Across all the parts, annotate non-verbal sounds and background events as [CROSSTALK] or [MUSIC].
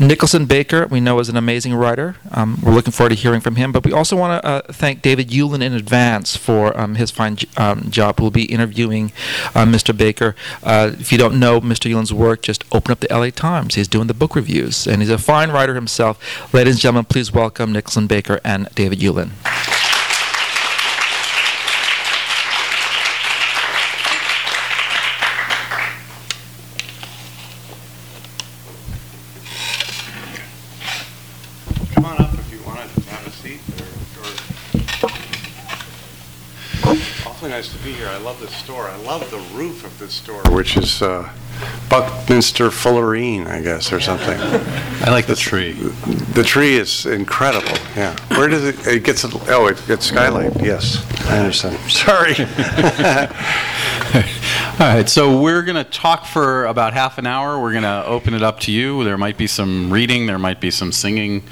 Nicholson Baker, we know is an amazing writer. Um, we're looking forward to hearing from him. But we also want to uh, thank David Ulin in advance for um, his fine um, job. We'll be interviewing uh, Mr. Baker. Uh, if you don't know Mr. Ulin's work, just open up the LA Times. He's doing the book reviews, and he's a fine writer himself. Ladies and gentlemen, please welcome Nicholson Baker and David Ulin. Come on up if you want to have a seat. Or, or... Awfully nice to be here. I love this store. I love the roof of this store, which is uh, Buckminster Fullerene, I guess, or something. I like the tree. The tree is incredible. Yeah. Where does it? It gets. Oh, it gets skylight. Yes, I understand. Sorry. [LAUGHS] All right, so we're going to talk for about half an hour. We're going to open it up to you. There might be some reading, there might be some singing,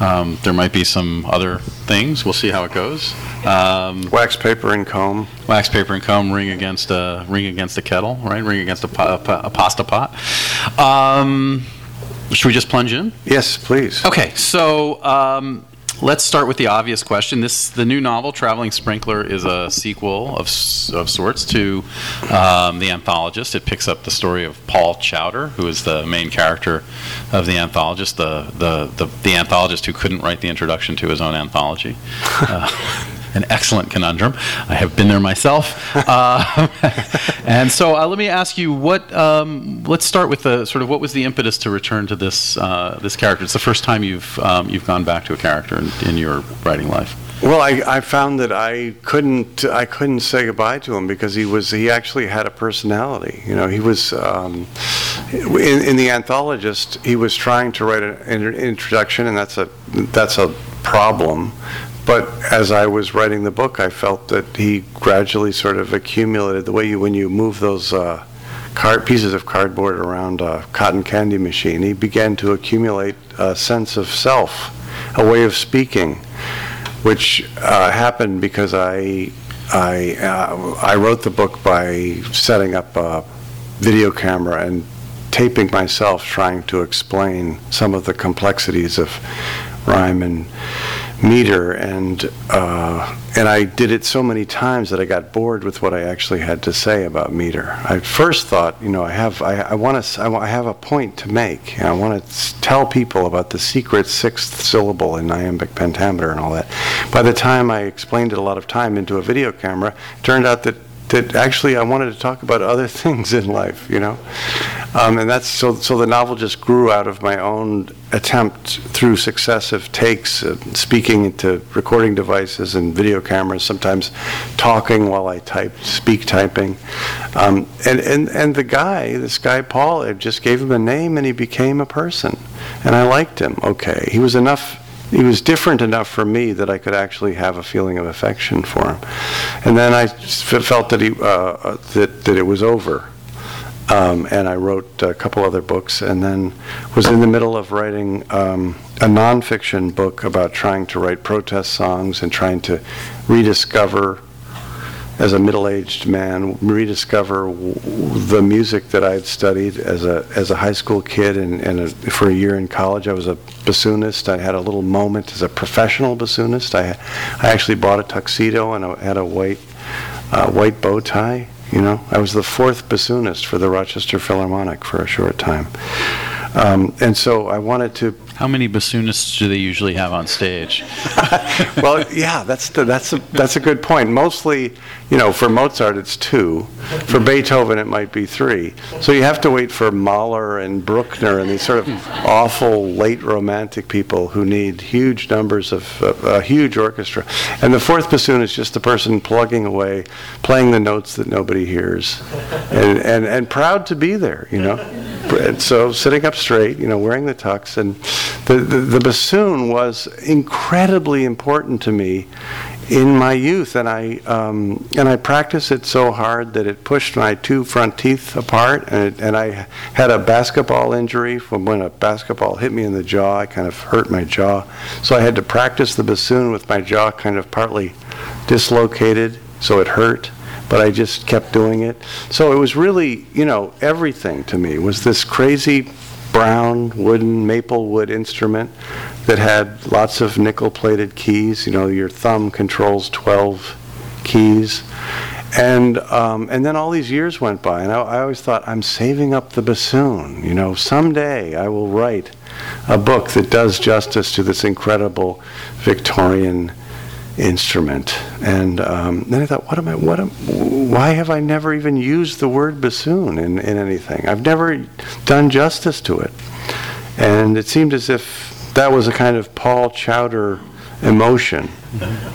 um, there might be some other things. We'll see how it goes. Um, Wax paper and comb. wax paper and comb, ring against a ring against a kettle, right? Ring against a, a, a pasta pot. Um, should we just plunge in? Yes, please. Okay, so um, let's start with the obvious question. This the new novel, Traveling Sprinkler, is a sequel of, of sorts to um, the Anthologist. It picks up the story of Paul Chowder, who is the main character of the Anthologist, the the the, the anthologist who couldn't write the introduction to his own anthology. [LAUGHS] Uh, an excellent conundrum. I have been there myself. [LAUGHS] Uh, [LAUGHS] and so uh, let me ask you, what? Um, let's start with the sort of what was the impetus to return to this uh, this character? It's the first time you've um, you've gone back to a character in, in your writing life. Well, I, I found that I couldn't I couldn't say goodbye to him because he was he actually had a personality. You know, he was um, in, in the anthologist. He was trying to write an, an introduction, and that's a that's a problem. But as I was writing the book, I felt that he gradually sort of accumulated the way you when you move those. Uh, pieces of cardboard around a cotton candy machine, he began to accumulate a sense of self, a way of speaking, which uh, happened because I I uh, I wrote the book by setting up a video camera and taping myself trying to explain some of the complexities of rhyme and meter and uh, and I did it so many times that I got bored with what I actually had to say about meter. I first thought, you know, I have I, I want to I, I have a point to make. I want to tell people about the secret sixth syllable in iambic pentameter and all that. By the time I explained it a lot of time into a video camera, it turned out that that actually I wanted to talk about [LAUGHS] other things in life, you know, um, and that's so. So the novel just grew out of my own attempt through successive takes, uh, speaking into recording devices and video cameras. Sometimes talking while I typed, speak typing, um, and and and the guy, this guy Paul, I just gave him a name and he became a person, and I liked him. Okay, he was enough he was different enough for me that I could actually have a feeling of affection for him. And then I felt that he uh, uh, that that it was over. Um, and I wrote a couple other books, and then was in the middle of writing um, a nonfiction book about trying to write protest songs and trying to rediscover as a middle-aged man, rediscover the music that I'd studied as a as a high school kid and, and a, for a year in college. I was a bassoonist. I had a little moment as a professional bassoonist. I I actually bought a tuxedo and I had a white uh, white bow tie. You know, I was the fourth bassoonist for the Rochester Philharmonic for a short time. Um, and so I wanted to How many bassoonists do they usually have on stage? [LAUGHS] well, yeah, that's the, that's a, that's a good point. Mostly, you know, for Mozart it's two. For Beethoven it might be three. So you have to wait for Mahler and Bruckner and these sort of awful late romantic people who need huge numbers of uh, a huge orchestra. And the fourth bassoon is just the person plugging away, playing the notes that nobody hears, and and, and proud to be there, you know. And so sitting up straight, you know, wearing the tux, and the, the, the bassoon was incredibly important to me in my youth, and I um, and I practiced it so hard that it pushed my two front teeth apart, and, it, and I had a basketball injury from when a basketball hit me in the jaw. I kind of hurt my jaw, so I had to practice the bassoon with my jaw kind of partly dislocated, so it hurt but I just kept doing it. So it was really, you know, everything to me was this crazy brown wooden maple wood instrument that had lots of nickel plated keys. You know, your thumb controls 12 keys. And, um, and then all these years went by, and I, I always thought, I'm saving up the bassoon. You know, someday I will write a book that does justice to this incredible Victorian instrument. And um, then I thought, what am I? What am? Why have I never even used the word bassoon in, in anything? I've never done justice to it. And it seemed as if that was a kind of Paul Chowder emotion.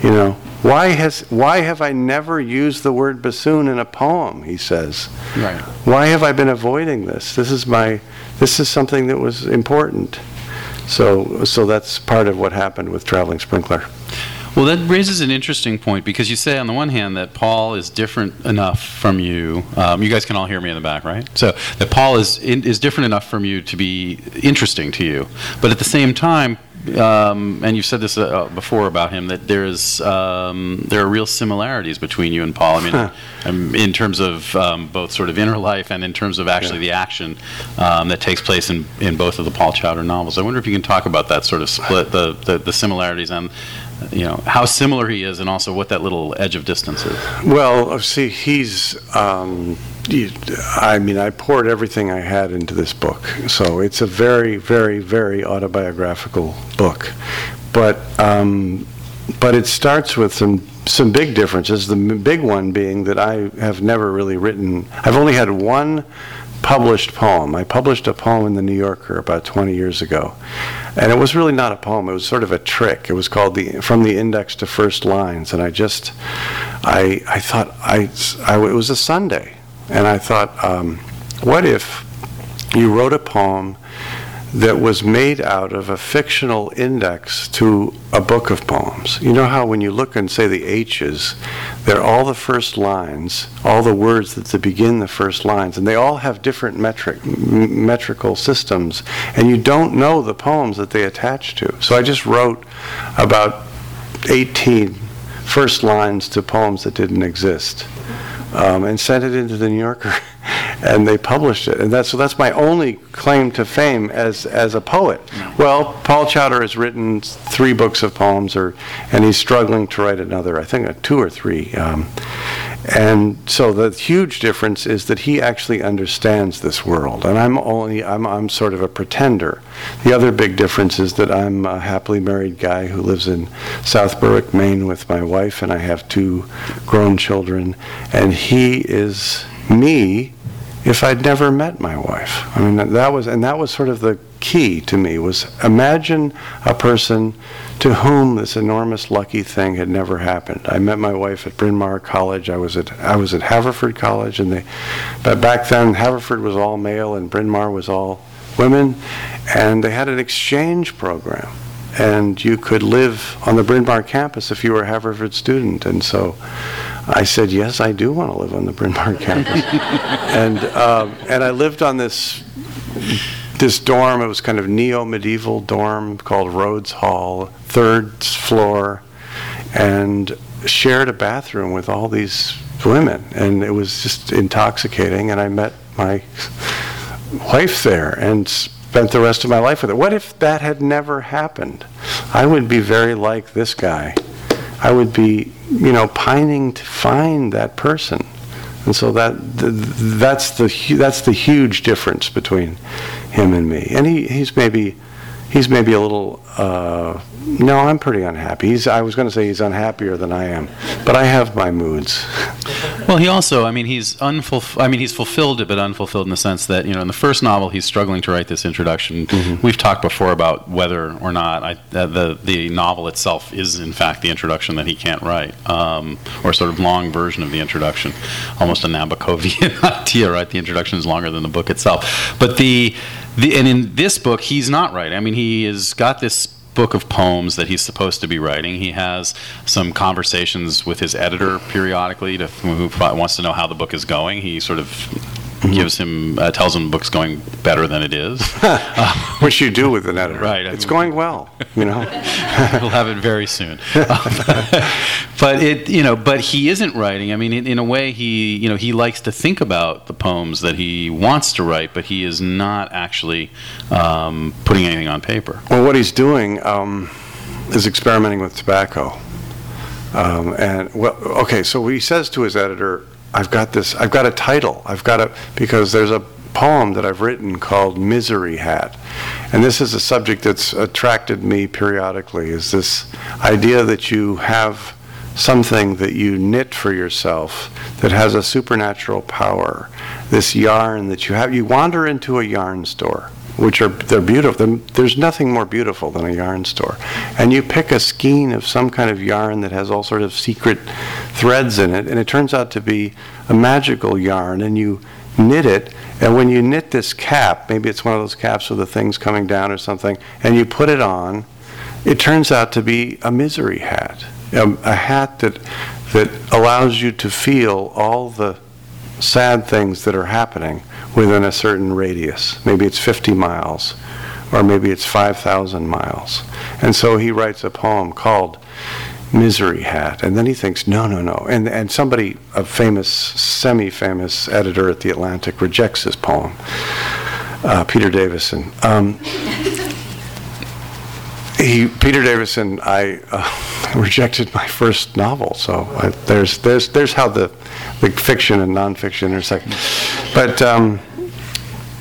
You know, why has why have I never used the word bassoon in a poem? He says. Right. Why have I been avoiding this? This is my this is something that was important. So so that's part of what happened with traveling sprinkler. Well, that raises an interesting point because you say, on the one hand, that Paul is different enough from you. Um, you guys can all hear me in the back, right? So that Paul is in, is different enough from you to be interesting to you, but at the same time, um, and you've said this uh, before about him that there is um, there are real similarities between you and Paul. I mean, Huh. um, in terms of um, both sort of inner life and in terms of actually the action um, that takes place in, in both of the Paul Chowder novels. I wonder if you can talk about that sort of split, the, the, the similarities and you know how similar he is, and also what that little edge of distance is. Well, see, he's. Um, I mean, I poured everything I had into this book, so it's a very, very, very autobiographical book. But um, but it starts with some some big differences. The big one being that I have never really written. I've only had one published poem. I published a poem in the New Yorker about 20 years ago, and it was really not a poem. It was sort of a trick. It was called the From the Index to First Lines, and I just, I, I thought I, I- it was a Sunday, and I thought, um, what if you wrote a poem that was made out of a fictional index to a book of poems. You know how when you look and say the H's, they're all the first lines, all the words that begin the first lines, and they all have different metric m- metrical systems, and you don't know the poems that they attach to. So I just wrote about 18 first lines to poems that didn't exist um, and sent it into the New Yorker, and they published it. And that's so that's my only claim to fame as as a poet. Well, Paul Chowder has written three books of poems, or and he's struggling to write another. I think two or three. Um, and so the huge difference is that he actually understands this world, and I'm only I'm I'm sort of a pretender. The other big difference is that I'm a happily married guy who lives in South Berwick, Maine, with my wife, and I have two grown children, and he is me if I'd never met my wife. I mean that was and that was sort of the key to me was imagine a person to whom this enormous lucky thing had never happened. I met my wife at Bryn Mawr College. I was at I was at Haverford College, and they, but back then Haverford was all male and Bryn Mawr was all women, and they had an exchange program, and you could live on the Bryn Mawr campus if you were a Haverford student, and so. I said, yes, I do want to live on the Bryn Mawr campus. [LAUGHS] and, um, and I lived on this this dorm. It was kind of neo-medieval dorm called Rhodes Hall, third floor, and shared a bathroom with all these women, and it was just intoxicating. And I met my wife there and spent the rest of my life with her. What if that had never happened? I would be very like this guy. I would be, you know, pining to find that person. And so that that's the that's the huge difference between him and me. And he, he's maybe he's maybe a little. Uh, no, I'm pretty unhappy. He's. I was going to say he's unhappier than I am, but I have my moods. [LAUGHS] Well, he also, I mean, he's unfulf- I mean, he's fulfilled it, but unfulfilled in the sense that you know, in the first novel, he's struggling to write this introduction. We've talked before about whether or not I, uh, the the novel itself is in fact the introduction that he can't write, um, or sort of long version of the introduction, almost a Nabokovian [LAUGHS] idea, right? The introduction is longer than the book itself, but the the and in this book, he's not right. I mean, he has got this book of poems that he's supposed to be writing. He has some conversations with his editor periodically to, who wants to know how the book is going. He sort of gives him, uh, tells him the book's going better than it is. [LAUGHS] Which you do with an editor. Right. It's going well. You know. [LAUGHS] we'll have it very soon. [LAUGHS] but it, you know, but he isn't writing. I mean, in, in a way, he, you know, he likes to think about the poems that he wants to write, but he is not actually um, putting anything on paper. Well, what he's doing um, is experimenting with tobacco. Um, and well, okay, so he says to his editor, "I've got this. I've got a title. I've got a because there's a poem that I've written called Misery Hat, and this is a subject that's attracted me periodically. Is this idea that you have something that you knit for yourself that has a supernatural power. This yarn that you have. You wander into a yarn store which are they're beautiful. There's nothing more beautiful than a yarn store, and you pick a skein of some kind of yarn that has all sort of secret threads in it, and it turns out to be a magical yarn, and you knit it. And when you knit this cap, maybe it's one of those caps with the things coming down or something, and you put it on, it turns out to be a misery hat, a, a hat that that allows you to feel all the sad things that are happening within a certain radius. Maybe it's 50 miles, or maybe it's 5,000 miles. And so he writes a poem called Misery Hat. And then he thinks, no, no, no. And, and somebody, a famous, semi famous editor at The Atlantic, rejects his poem, uh, Peter Davison. Um, he, Peter Davison, I uh, [LAUGHS] rejected my first novel. So I, there's, there's, there's how the, the fiction and nonfiction intersect. But um,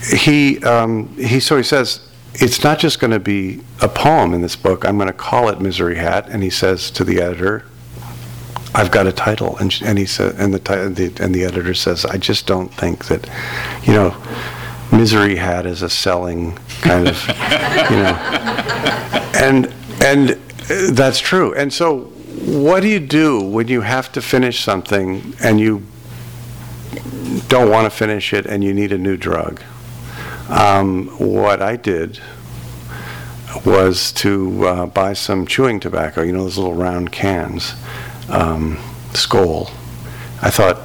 he, um, he, so he says, it's not just going to be a poem in this book. I'm going to call it Misery Hat. And he says to the editor, I've got a title. And, and he said, and the, ti- the, and the editor says, I just don't think that, you know, Misery Hat is a selling kind of, you know, [LAUGHS] and and uh, that's true. And so, what do you do when you have to finish something and you don't want to finish it and you need a new drug? Um, what I did was to uh, buy some chewing tobacco. You know those little round cans, um, Skoal. I thought,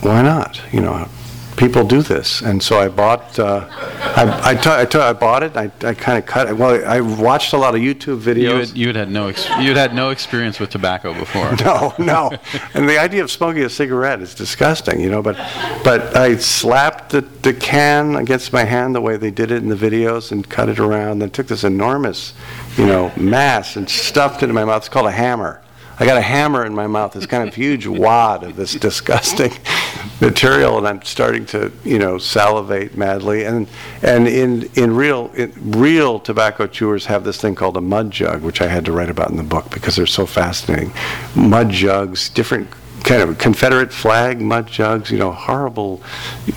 why not? You know, people do this, and so I bought. Uh, I, I, t- I, t- I bought it. I, I kind of cut it. Well, I watched a lot of YouTube videos. You had, you had had no ex- you had had no experience with tobacco before. [LAUGHS] No, no. And the idea of smoking a cigarette is disgusting, you know, but but I slapped the, the can against my hand the way they did it in the videos and cut it around, then took this enormous, you know, mass and stuffed it in my mouth. It's called a hammer. I got a hammer in my mouth, this kind of huge wad of this disgusting [LAUGHS] material, and I'm starting to, you know, salivate madly. And and in in real in, real tobacco chewers have this thing called a mud jug, which I had to write about in the book because they're so fascinating. Mud jugs, different kind of Confederate flag mud jugs, you know, horrible,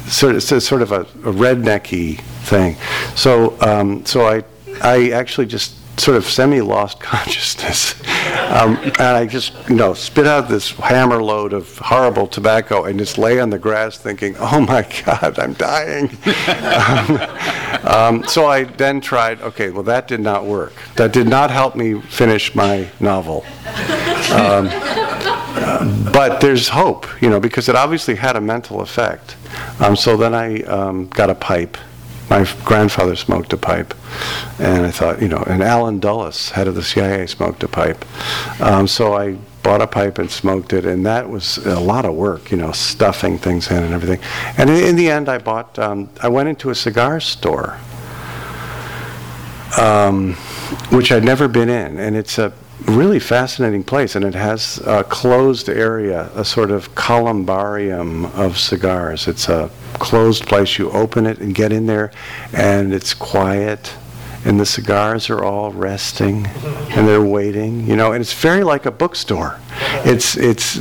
sort of sort of a, a rednecky thing. So um, so I I actually just sort of semi lost [LAUGHS] consciousness. Um, and I just, you know, spit out this hammer load of horrible tobacco and just lay on the grass thinking, oh my God, I'm dying. um, um, so I then tried, okay, well, that did not work. That did not help me finish my novel. Um, uh, but there's hope, you know, because it obviously had a mental effect. Um, so then I um, got a pipe. My grandfather smoked a pipe, and I thought, you know, and Allen Dulles, head of the CIA, smoked a pipe. Um, so I bought a pipe and smoked it, and that was a lot of work, you know, stuffing things in and everything. And in, the end, I bought, um, I went into a cigar store, um, which I'd never been in, and it's a really fascinating place, and it has a closed area, a sort of columbarium of cigars. It's a closed place. You open it and get in there, and it's quiet, and the cigars are all resting, and they're waiting, you know, and it's very like a bookstore. It's, it's,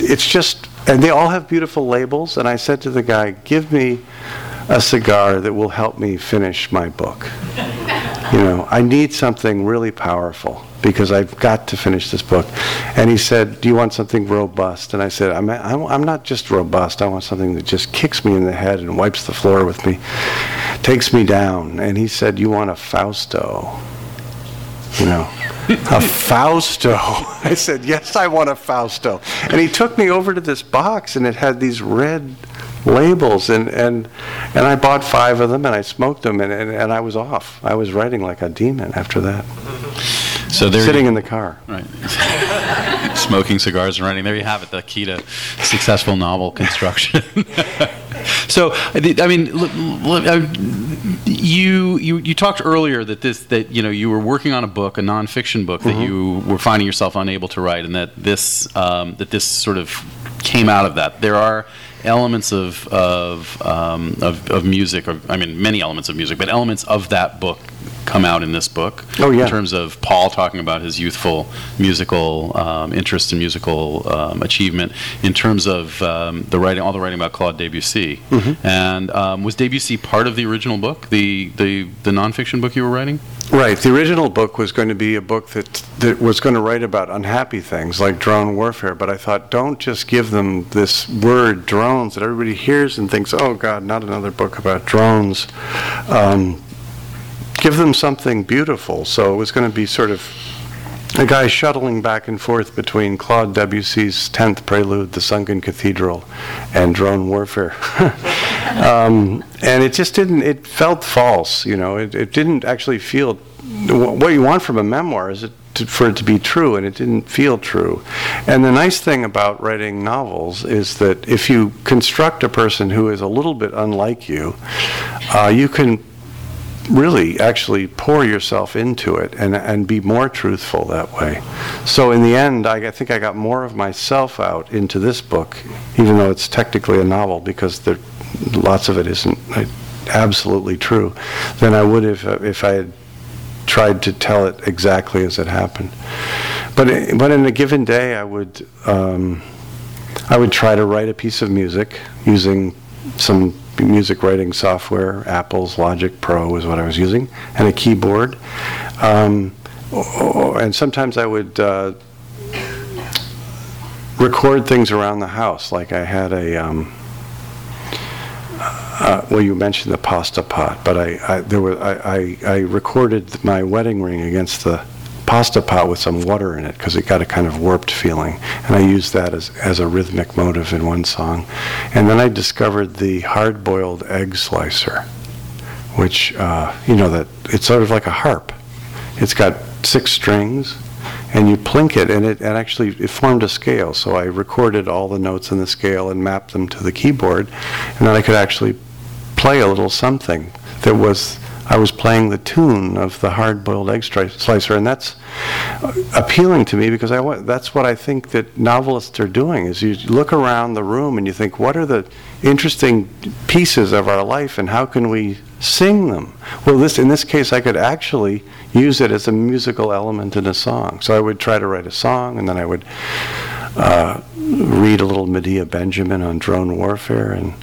it's just, and they all have beautiful labels, and I said to the guy, give me a cigar that will help me finish my book. You know, I need something really powerful because I've got to finish this book. And he said, Do you want something robust? And I said, I'm, I'm, I'm not just robust. I want something that just kicks me in the head and wipes the floor with me, takes me down. And he said, You want a Fausto? You know, a Fausto. [LAUGHS] I said, Yes, I want a Fausto. And he took me over to this box, and it had these red labels and, and and I bought five of them and I smoked them and, and, and I was off. I was writing like a demon after that. So there Sitting you, in the car. right. [LAUGHS] Smoking cigars and writing. There you have it. The key to successful novel construction. [LAUGHS] so, I mean, uh, you, you you talked earlier that this that you know you were working on a book, a nonfiction book that you were finding yourself unable to write, and that this um, that this sort of came out of that. There are elements of of, um, of of music, or I mean, many elements of music, but elements of that book come out in this book. Oh, yeah. In terms of Paul talking about his youthful musical um, interest and musical um, achievement, in terms of um, the writing, all the writing about Claude Debussy, Mm-hmm. and um, was Debussy part of the original book, the the the nonfiction book you were writing? Right. The original book was going to be a book that that was going to write about unhappy things like drone warfare. But I thought, don't just give them this word drones that everybody hears and thinks, oh God, not another book about drones. Um, give them something beautiful. So it was going to be sort of a guy shuttling back and forth between Claude Debussy's 10th Prelude, The Sunken Cathedral, and drone warfare. [LAUGHS] um, and it just didn't, it felt false, you know, it, it didn't actually feel, what you want from a memoir is it to, for it to be true, and it didn't feel true. And the nice thing about writing novels is that if you construct a person who is a little bit unlike you, uh, you can really actually pour yourself into it and, and be more truthful that way. So in the end, I, I think I got more of myself out into this book, even though it's technically a novel, because there, lots of it isn't absolutely true, than I would if, if I had tried to tell it exactly as it happened. But, but in a given day, I would, um, I would try to write a piece of music using some music writing software. Apple's Logic Pro was what I was using, and a keyboard. Um, and sometimes I would uh, record things around the house, like I had a. Um, uh, well, you mentioned the pasta pot, but I, I there were I, I, I recorded my wedding ring against the pasta pot with some water in it because it got a kind of warped feeling, and I used that as as a rhythmic motive in one song, and then I discovered the hard-boiled egg slicer, which uh, you know that it's sort of like a harp. It's got six strings, and you plink it, and it actually it formed a scale. So I recorded all the notes in the scale and mapped them to the keyboard, and then I could actually play a little something that was I was playing the tune of the hard-boiled egg slicer, and that's appealing to me because I that's what I think that novelists are doing. Is you look around the room and you think, what are the interesting pieces of our life, and how can we sing them? Well, this in this case, I could actually use it as a musical element in a song. So I would try to write a song, and then I would uh, read a little Medea Benjamin on drone warfare, and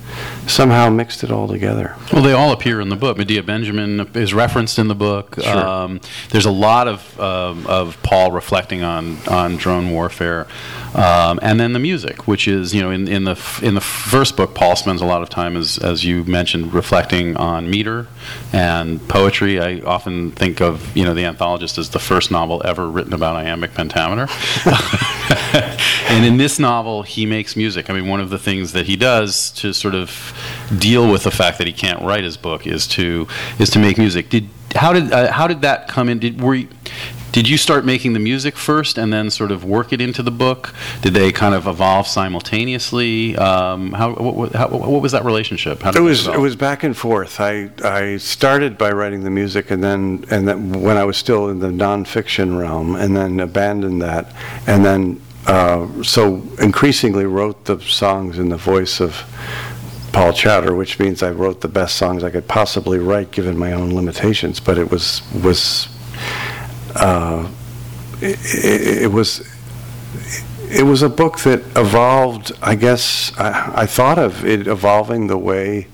somehow mixed it all together. Well, they all appear in the book. Medea Benjamin is referenced in the book. Sure. Um, there's a lot of um, of Paul reflecting on on drone warfare, um, and then the music, which is you know in, in the f- in the first book, Paul spends a lot of time, as as you mentioned, reflecting on meter and poetry. I often think of you know the anthologist as the first novel ever written about iambic pentameter. [LAUGHS] [LAUGHS] [LAUGHS] and in this novel, he makes music. I mean, one of the things that he does to sort of deal with the fact that he can't write his book is to is to make music. Did how did uh, how did that come in? Did were you, did you start making the music first and then sort of work it into the book? Did they kind of evolve simultaneously? Um, how, what, what- how what was that relationship? It was it develop? was back and forth. I I started by writing the music, and then and then when I was still in the nonfiction realm, and then abandoned that, and then uh, so increasingly wrote the songs in the voice of Paul Chowder, which means I wrote the best songs I could possibly write given my own limitations. But it was was uh, it, it, it was it was a book that evolved. I guess I, I thought of it evolving the way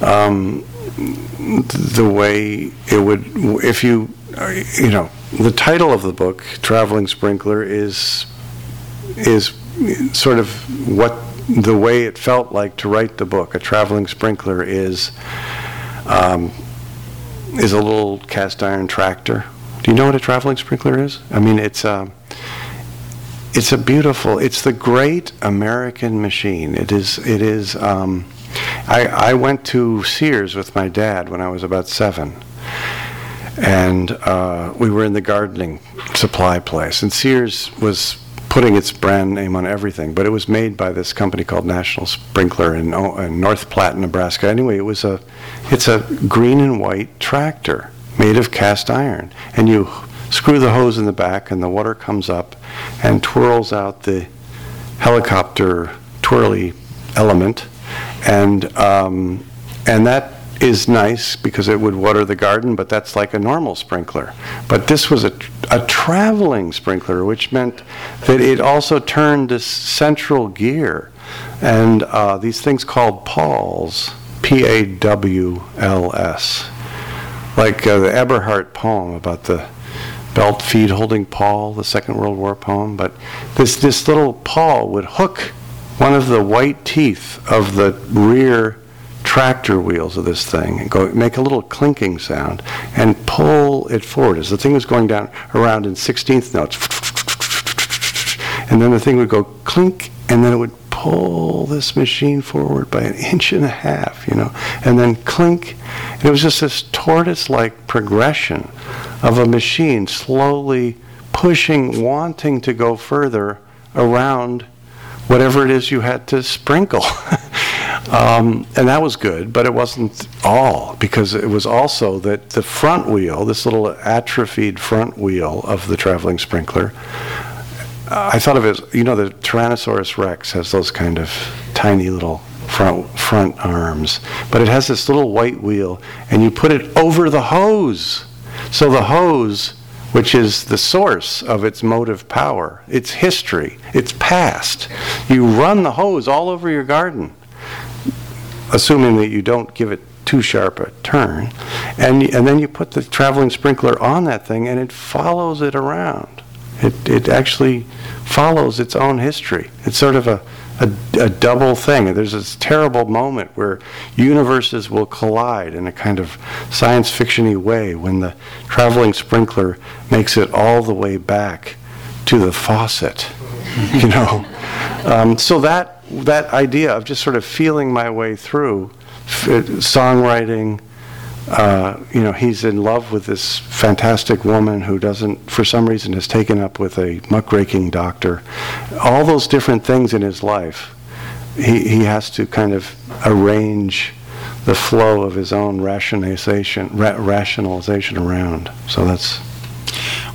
um, the way it would if you you know the title of the book, Traveling Sprinkler, is is sort of what the way it felt like to write the book. A traveling sprinkler is um, is a little cast iron tractor. Do you know what a traveling sprinkler is? I mean, it's a um, it's a beautiful. It's the great American machine. It is. It is. Um, I I went to Sears with my dad when I was about seven and uh, we were in the gardening supply place. And Sears was putting its brand name on everything, but it was made by this company called National Sprinkler in, in North Platte, Nebraska. Anyway, it was a, it's a green and white tractor made of cast iron, and you screw the hose in the back, and the water comes up and twirls out the helicopter twirly element, and um, and that is nice because it would water the garden, but that's like a normal sprinkler. But this was a, a traveling sprinkler, which meant that it also turned this central gear. And uh, these things called pawls, P A W L S, like uh, the Eberhart poem about the belt feed holding pawl, the Second World War poem. But this, this little pawl would hook one of the white teeth of the rear tractor wheels of this thing and go make a little clinking sound and pull it forward as the thing was going down around in 16th notes. And then the thing would go clink and then it would pull this machine forward by an inch and a half you know and then clink. And it was just this tortoise like progression of a machine slowly pushing wanting to go further around whatever it is you had to sprinkle [LAUGHS] Um, and that was good, but it wasn't all because it was also that the front wheel, this little atrophied front wheel of the traveling sprinkler, uh, I thought of it as you know the Tyrannosaurus Rex has those kind of tiny little front front arms, but it has this little white wheel, and you put it over the hose, so the hose. Which is the source of its motive power, its history, its past. You run the hose all over your garden assuming that you don't give it too sharp a turn. And, and then you put the traveling sprinkler on that thing and it follows it around. It, it actually follows its own history. It's sort of a, a, a double thing. There's this terrible moment where universes will collide in a kind of science fictiony way when the traveling sprinkler makes it all the way back to the faucet. [LAUGHS] you know, um, so that that idea of just sort of feeling my way through songwriting. Uh, you know, he's in love with this fantastic woman who doesn't, for some reason, has taken up with a muckraking doctor. All those different things in his life, he, he has to kind of arrange the flow of his own rationalization, ra- rationalization around. So that's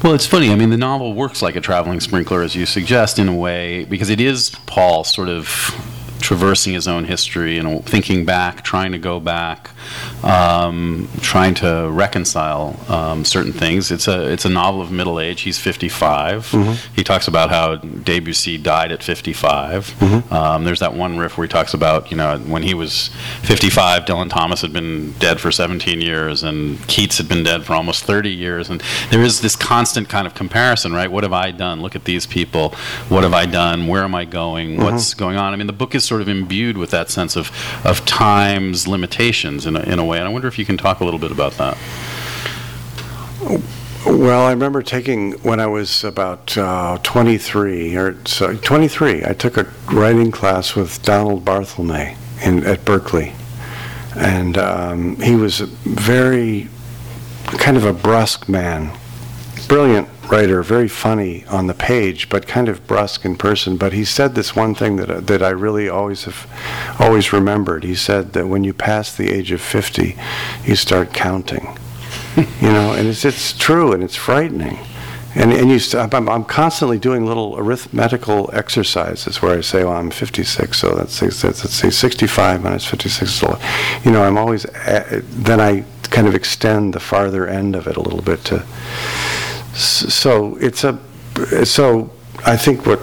well, it's funny. I mean, the novel works like a traveling sprinkler, as you suggest, in a way, because it is Paul sort of traversing his own history and thinking back, trying to go back, um, trying to reconcile um, certain things. It's a it's a novel of middle age. He's 55. Mm-hmm. He talks about how Debussy died at 55. Mm-hmm. Um, there's that one riff where he talks about you know when he was 55, Dylan Thomas had been dead for 17 years, and Keats had been dead for almost 30 years, and there is this constant kind of comparison, right? What have I done? Look at these people. What have I done? Where am I going? Mm-hmm. What's going on? I mean, the book is sort of imbued with that sense of, of time's limitations in a, in a way. And I wonder if you can talk a little bit about that. Well, I remember taking when I was about uh, 23 or so, 23. I took a writing class with Donald Barthelme in at Berkeley, and um, he was very kind of a brusque man, brilliant writer, very funny on the page, but kind of brusque in person. But he said this one thing that that I really always have always remembered. He said that when you pass the age of 50, you start counting. you know, and it's it's true and it's frightening. And, and you, st- I'm, I'm constantly doing little arithmetical exercises where I say, well, I'm 56, so that's, that's let's say 65 minus 56. So, you know, I'm always, a- then I kind of extend the farther end of it a little bit to, so it's a, so I think what,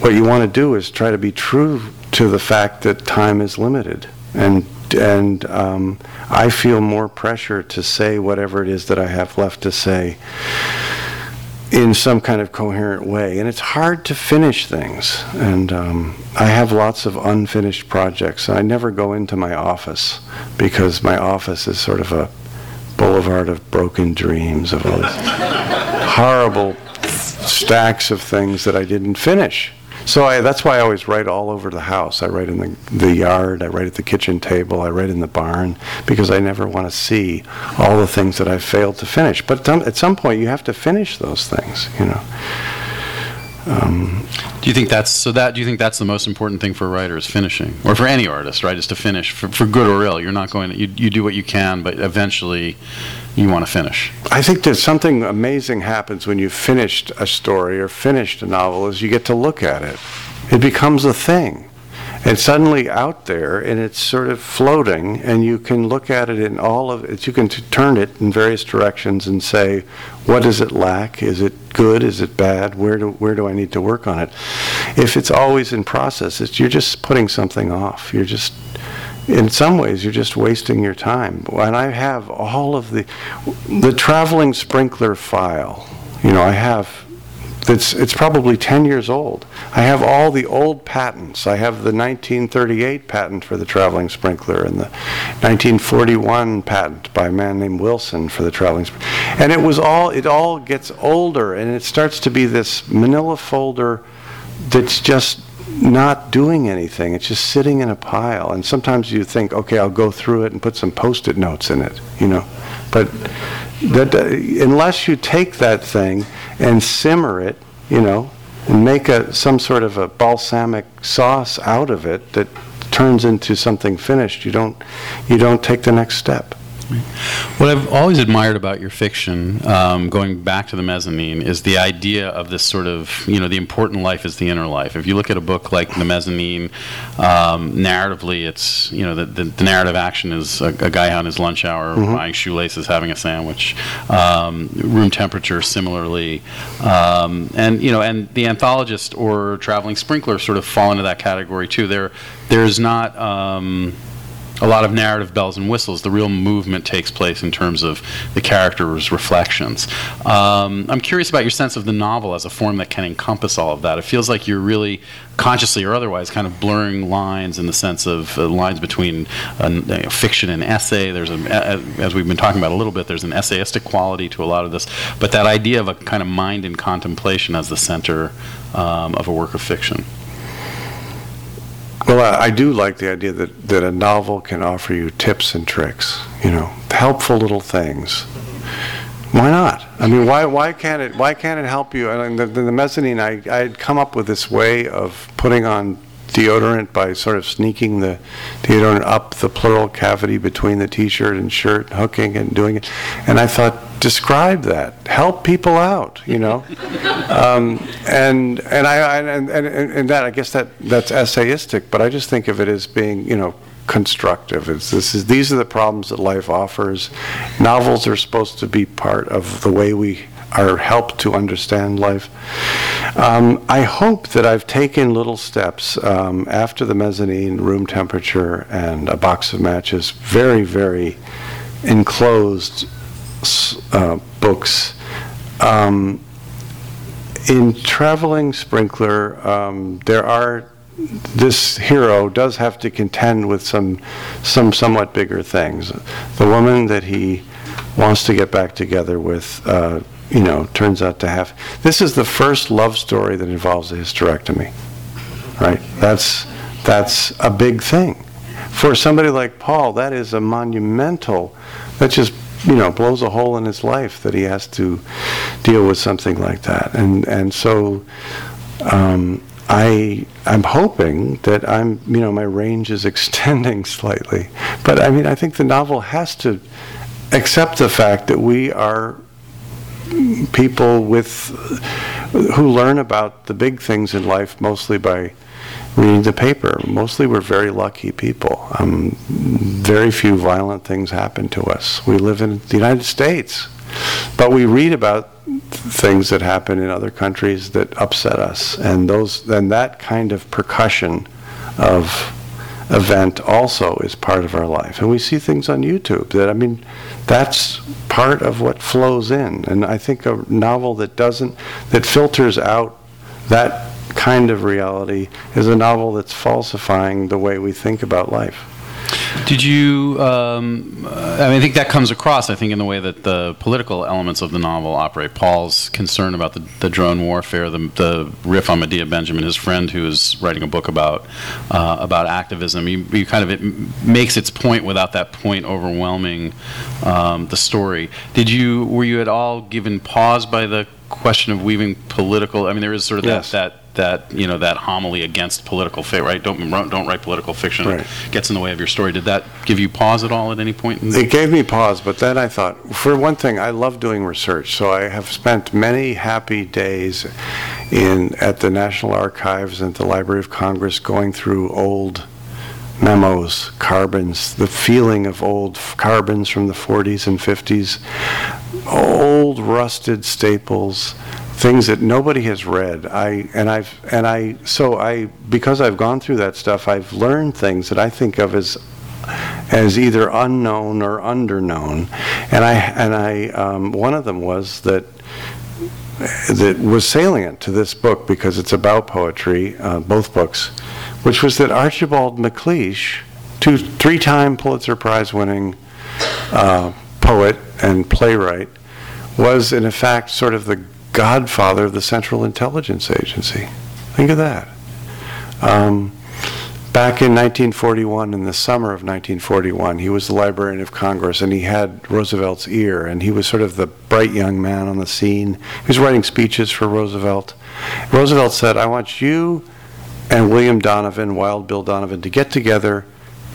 what you want to do is try to be true to the fact that time is limited. And, and um, I feel more pressure to say whatever it is that I have left to say in some kind of coherent way. And it's hard to finish things. And um, I have lots of unfinished projects. I never go into my office because my office is sort of a boulevard of broken dreams of all these horrible stacks of things that I didn't finish. So I, that's why I always write all over the house. I write in the, the yard, I write at the kitchen table, I write in the barn, because I never want to see all the things that I've failed to finish. But at some point, you have to finish those things, you know. Um, Do you think that's so? That do you think that's the most important thing for a writer is finishing, or for any artist, right? Is to finish for, for good or ill. You're not going to you, you do what you can, but eventually you want to finish. I think that something amazing happens when you've finished a story or finished a novel is you get to look at it. It becomes a thing. It's suddenly out there and it's sort of floating and you can look at it in all of it. You can t- turn it in various directions and say, what does it lack? Is it good? Is it bad? Where do, where do I need to work on it? If it's always in process, you're just putting something off. You're just in some ways you're just wasting your time and i have all of the the traveling sprinkler file you know i have it's it's probably 10 years old i have all the old patents i have the 1938 patent for the traveling sprinkler and the 1941 patent by a man named wilson for the traveling sprinkler and it was all it all gets older and it starts to be this manila folder that's just not doing anything. It's just sitting in a pile. And sometimes you think, okay, I'll go through it and put some post-it notes in it, you know. But that, uh, unless you take that thing and simmer it, you know, and make a, some sort of a balsamic sauce out of it that turns into something finished, you don't, you don't take the next step. What I've always admired about your fiction, um, going back to the mezzanine, is the idea of this sort of, you know, the important life is the inner life. If you look at a book like The Mezzanine, um, narratively, it's, you know, the, the, the narrative action is a, a guy on his lunch hour buying shoelaces, having a sandwich. Um, room temperature, similarly. Um, and, you know, and the anthologist or traveling sprinkler sort of fall into that category too. There, there's not. A lot of narrative bells and whistles. The real movement takes place in terms of the character's reflections. Um, I'm curious about your sense of the novel as a form that can encompass all of that. It feels like you're really consciously or otherwise kind of blurring lines in the sense of uh, lines between uh, fiction and essay. There's a- as we've been talking about a little bit, there's an essayistic quality to a lot of this, but that idea of a kind of mind in contemplation as the center um, of a work of fiction. Well, I, I do like the idea that, that a novel can offer you tips and tricks, you know, helpful little things. Why not? I mean, why, why can't it why can't it help you? And the, the, the mezzanine, I I had come up with this way of putting on deodorant by sort of sneaking the deodorant up the pleural cavity between the t-shirt and shirt, hooking and doing it. And I thought, describe that, help people out, you know. [LAUGHS] um, and and I, I and, and and that I guess that that's essayistic, but I just think of it as being, you know, constructive. It's, this is these are the problems that life offers. Novels are supposed to be part of the way we are helped to understand life. Um, I hope that I've taken little steps um, after the mezzanine, room temperature, and a box of matches. Very, very enclosed uh, books. Um, in traveling sprinkler, um, there are this hero does have to contend with some some somewhat bigger things. The woman that he wants to get back together with, uh, you know, turns out to have. This is the first love story that involves a hysterectomy, right? That's that's a big thing for somebody like Paul. That is a monumental. That just you know blows a hole in his life that he has to deal with something like that, and and so. Um, I I'm hoping that I'm you know my range is [LAUGHS] extending slightly, but I mean I think the novel has to accept the fact that we are people with who learn about the big things in life mostly by reading the paper. Mostly, we're very lucky people. Um, very few violent things happen to us. We live in the United States, but we read about things that happen in other countries that upset us, and those and that kind of percussion of event also is part of our life. And we see things on YouTube that I mean, that's part of what flows in. And I think a novel that doesn't that filters out that kind of reality is a novel that's falsifying the way we think about life. Did you? Um, I mean, I think that comes across. I think in the way that the political elements of the novel operate. Paul's concern about the, the drone warfare, the, the riff on Medea Benjamin, his friend who is writing a book about uh, about activism. You, you, kind of it makes its point without that point overwhelming um, the story. Did you? Were you at all given pause by the question of weaving political? I mean, there is sort of yes. that that that you know that homily against political fiction, right? Don't don't write political fiction. Right. Gets in the way of your story. Did that give you pause at all at any point? In the It gave me pause, but then I thought, for one thing, I love doing research, so I have spent many happy days in at the National Archives and the Library of Congress going through old memos, carbons, the feeling of old carbons from the 40s and 50s, old rusted staples things that nobody has read. I and I've and I so I because I've gone through that stuff, I've learned things that I think of as as either unknown or underknown, and I and I um, one of them was that that was salient to this book because it's about poetry, uh, both books, which was that Archibald MacLeish, two three-time Pulitzer Prize-winning uh, poet and playwright, was in fact sort of the godfather of the Central Intelligence Agency. Think of that. Um, back in 1941, in the summer of 1941, he was the Librarian of Congress and he had Roosevelt's ear, and he was sort of the bright young man on the scene. He was writing speeches for Roosevelt. Roosevelt said, I want you and William Donovan, Wild Bill Donovan, to get together,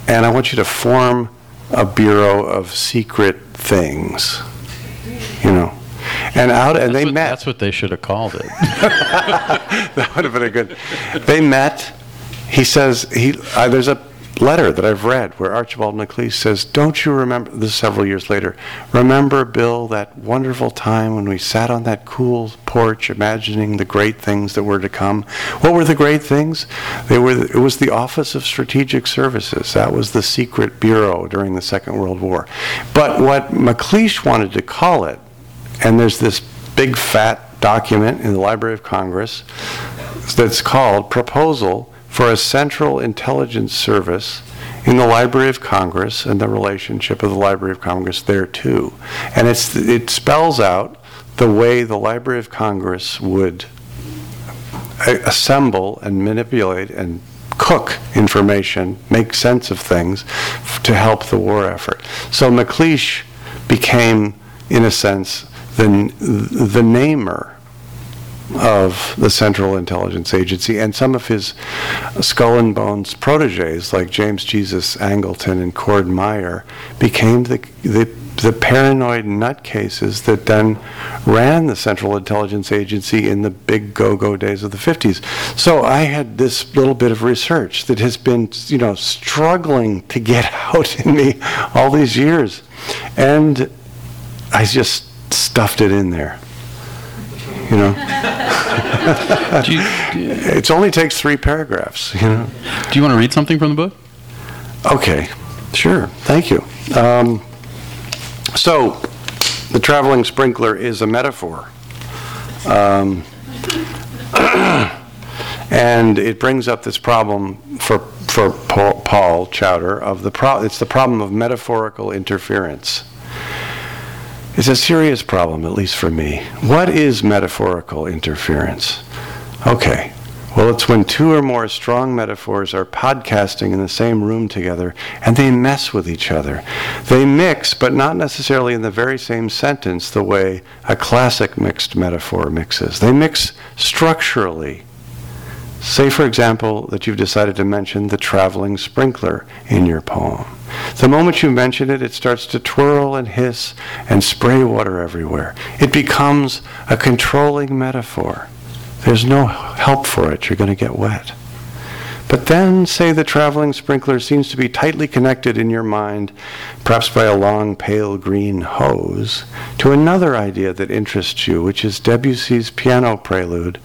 and I want you to form a Bureau of Secret Things. And out and that's they what, met. That's what they should have called it. [LAUGHS] that would have been a good. They met. He says he. Uh, there's a letter that I've read where Archibald MacLeish says, "Don't you remember?" This is several years later. Remember, Bill, that wonderful time when we sat on that cool porch, imagining the great things that were to come. What were the great things? They were. It was the Office of Strategic Services. That was the secret bureau during the Second World War. But what MacLeish wanted to call it and there's this big fat document in the Library of Congress that's called Proposal for a Central Intelligence Service in the Library of Congress and the relationship of the Library of Congress there too. And it's, it spells out the way the Library of Congress would assemble and manipulate and cook information, make sense of things to help the war effort. So MacLeish became, in a sense, the, the namer of the Central Intelligence Agency, and some of his skull and bones proteges, like James Jesus Angleton and Cord Meyer, became the, the, the paranoid nutcases that then ran the Central Intelligence Agency in the big go-go days of the 50s. So I had this little bit of research that has been, you know, struggling to get [LAUGHS] out in me all these years. And I just stuffed it in there. You know? [LAUGHS] do you, do you, it only takes three paragraphs, you know? Do you want to read something from the book? Okay, sure. Thank you. Um, so, the traveling sprinkler is a metaphor. Um, [CLEARS THROAT] and it brings up this problem for, for Paul, Paul Chowder of the pro- it's the problem of metaphorical interference. It's a serious problem, at least for me. What is metaphorical interference? Okay, well, it's when two or more strong metaphors are podcasting in the same room together and they mess with each other. They mix, but not necessarily in the very same sentence the way a classic mixed metaphor mixes. They mix structurally, Say, for example, that you've decided to mention the traveling sprinkler in your poem. The moment you mention it, it starts to twirl and hiss and spray water everywhere. It becomes a controlling metaphor. There's no help for it. You're going to get wet. But then, say the traveling sprinkler seems to be tightly connected in your mind, perhaps by a long pale green hose, to another idea that interests you, which is Debussy's piano prelude,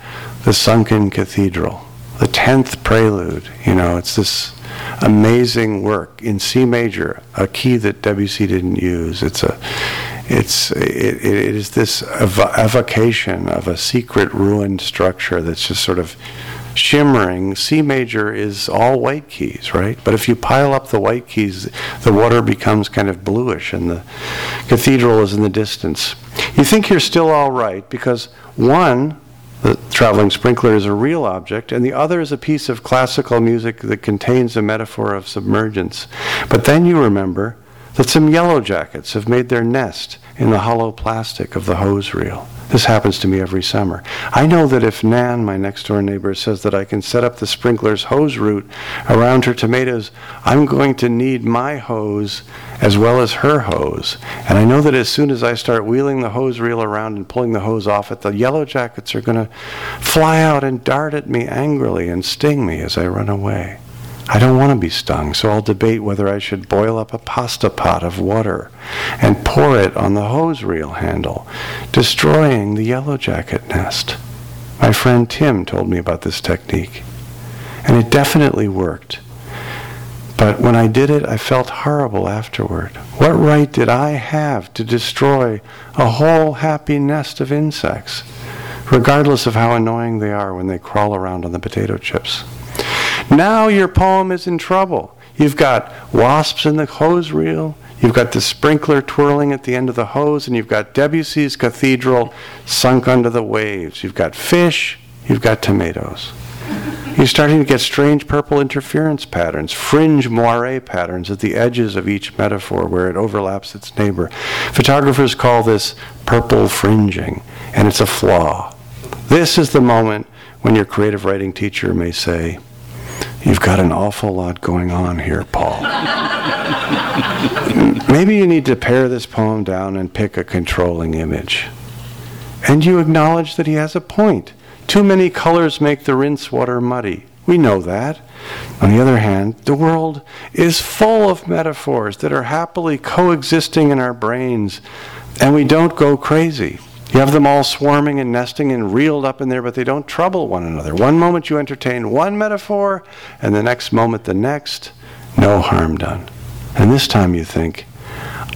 The Sunken Cathedral, the tenth prelude. You know, it's this amazing work in C major, a key that Debussy didn't use. It's a it's it, it is this ev- evocation of a secret ruined structure that's just sort of shimmering. C major is all white keys, right? But if you pile up the white keys, the water becomes kind of bluish and the cathedral is in the distance. You think you're still all right because one, the traveling sprinkler is a real object, and the other is a piece of classical music that contains a metaphor of submergence. But then you remember that some yellow jackets have made their nest in the hollow plastic of the hose reel. This happens to me every summer. I know that if Nan, my next door neighbor, says that I can set up the sprinkler's hose route around her tomatoes, I'm going to need my hose as well as her hose. And I know that as soon as I start wheeling the hose reel around and pulling the hose off it, the yellow jackets are going to fly out and dart at me angrily and sting me as I run away. I don't want to be stung, so I'll debate whether I should boil up a pasta pot of water and pour it on the hose reel handle, destroying the yellow jacket nest. My friend Tim told me about this technique, and it definitely worked. But when I did it, I felt horrible afterward. What right did I have to destroy a whole happy nest of insects, regardless of how annoying they are when they crawl around on the potato chips? Now your poem is in trouble. You've got wasps in the hose reel, you've got the sprinkler twirling at the end of the hose, and you've got Debussy's cathedral sunk under the waves. You've got fish, you've got tomatoes. You're starting to get strange purple interference patterns, fringe moire patterns at the edges of each metaphor where it overlaps its neighbor. Photographers call this purple fringing, and it's a flaw. This is the moment when your creative writing teacher may say, You've got an awful lot going on here, Paul. Maybe you need to pare this poem down and pick a controlling image. And you acknowledge that he has a point. Too many colors make the rinse water muddy. We know that. On the other hand, the world is full of metaphors that are happily coexisting in our brains, and we don't go crazy. You have them all swarming and nesting and reeled up in there, but they don't trouble one another. One moment you entertain one metaphor, and the next moment the next, no harm done. And this time you think,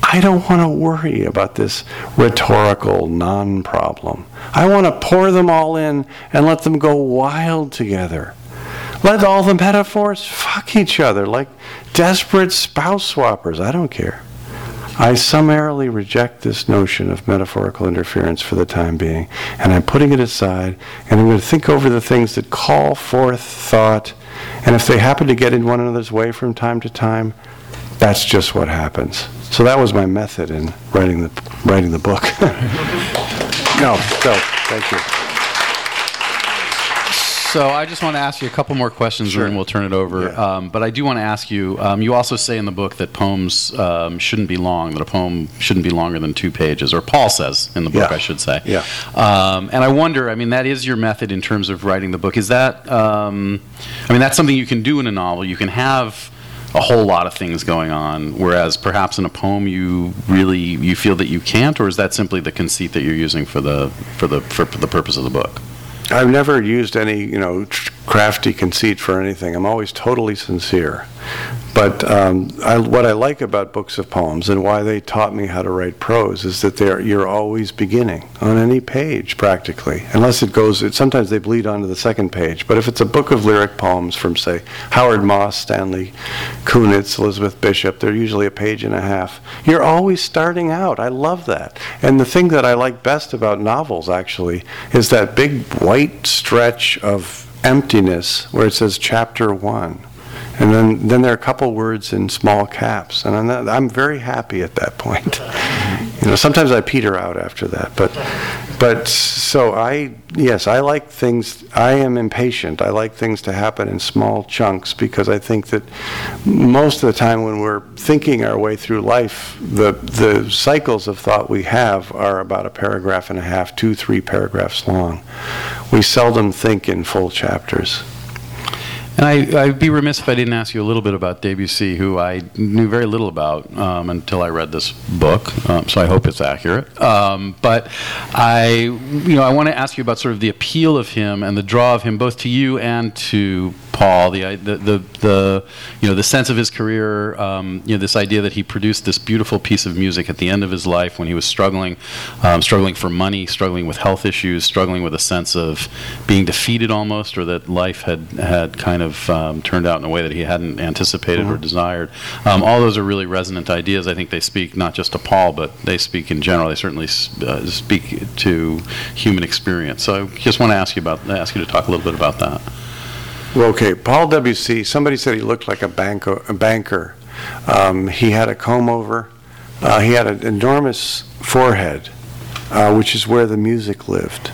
I don't want to worry about this rhetorical non problem. I want to pour them all in and let them go wild together. Let all the metaphors fuck each other like desperate spouse swappers. I don't care. I summarily reject this notion of metaphorical interference for the time being, and I'm putting it aside, and I'm going to think over the things that call forth thought, and if they happen to get in one another's way from time to time, that's just what happens. So that was my method in writing the writing the book. [LAUGHS] no, so thank you. So I just want to ask you a couple more questions, Sure. and then we'll turn it over. Yeah. Um, but I do want to ask you. Um, you also say in the book that poems um, shouldn't be long. That a poem shouldn't be longer than two pages, or Paul says in the book, Yeah. I should say. Yeah. Um, and I wonder. I mean, that is your method in terms of writing the book. Is that? Um, I mean, that's something you can do in a novel. You can have a whole lot of things going on, whereas perhaps in a poem you really you feel that you can't, or is that simply the conceit that you're using for the for the for the purpose of the book? I've never used any, you know, crafty conceit for anything. I'm always totally sincere. But um, I, what I like about books of poems and why they taught me how to write prose is that they're, you're always beginning on any page, practically, unless it goes. It, sometimes they bleed onto the second page. But if it's a book of lyric poems from, say, Howard Moss, Stanley Kunitz, Elizabeth Bishop, they're usually a page and a half. You're always starting out. I love that. And the thing that I like best about novels, actually, is that big white stretch of emptiness where it says chapter one. And then, then there are a couple words in small caps. And I'm, not, I'm very happy at that point. [LAUGHS] You know, sometimes I peter out after that, but but so I yes, I like things. I am impatient. I like things to happen in small chunks because I think that most of the time when we're thinking our way through life, the the cycles of thought we have are about a paragraph and a half, two, three paragraphs long. We seldom think in full chapters. And I, I'd be remiss if I didn't ask you a little bit about Debussy, who I knew very little about um, until I read this book. Um, so I hope it's accurate. Um, but I, you know, I want to ask you about sort of the appeal of him and the draw of him, both to you and to Paul, the, the, the, the, you know, the sense of his career, um, you know, this idea that he produced this beautiful piece of music at the end of his life when he was struggling, um, struggling for money, struggling with health issues, struggling with a sense of being defeated almost, or that life had, had kind of um, turned out in a way that he hadn't anticipated or Mhm. desired. Um, all those are really resonant ideas. I think they speak not just to Paul, but they speak in general. They certainly uh, speak to human experience. So I just want to ask you about, ask you to talk a little bit about that. Well, okay, Paul W.C., somebody said he looked like a, banco, a banker. Um, he had a comb over. Uh, he had an enormous forehead, uh, which is where the music lived.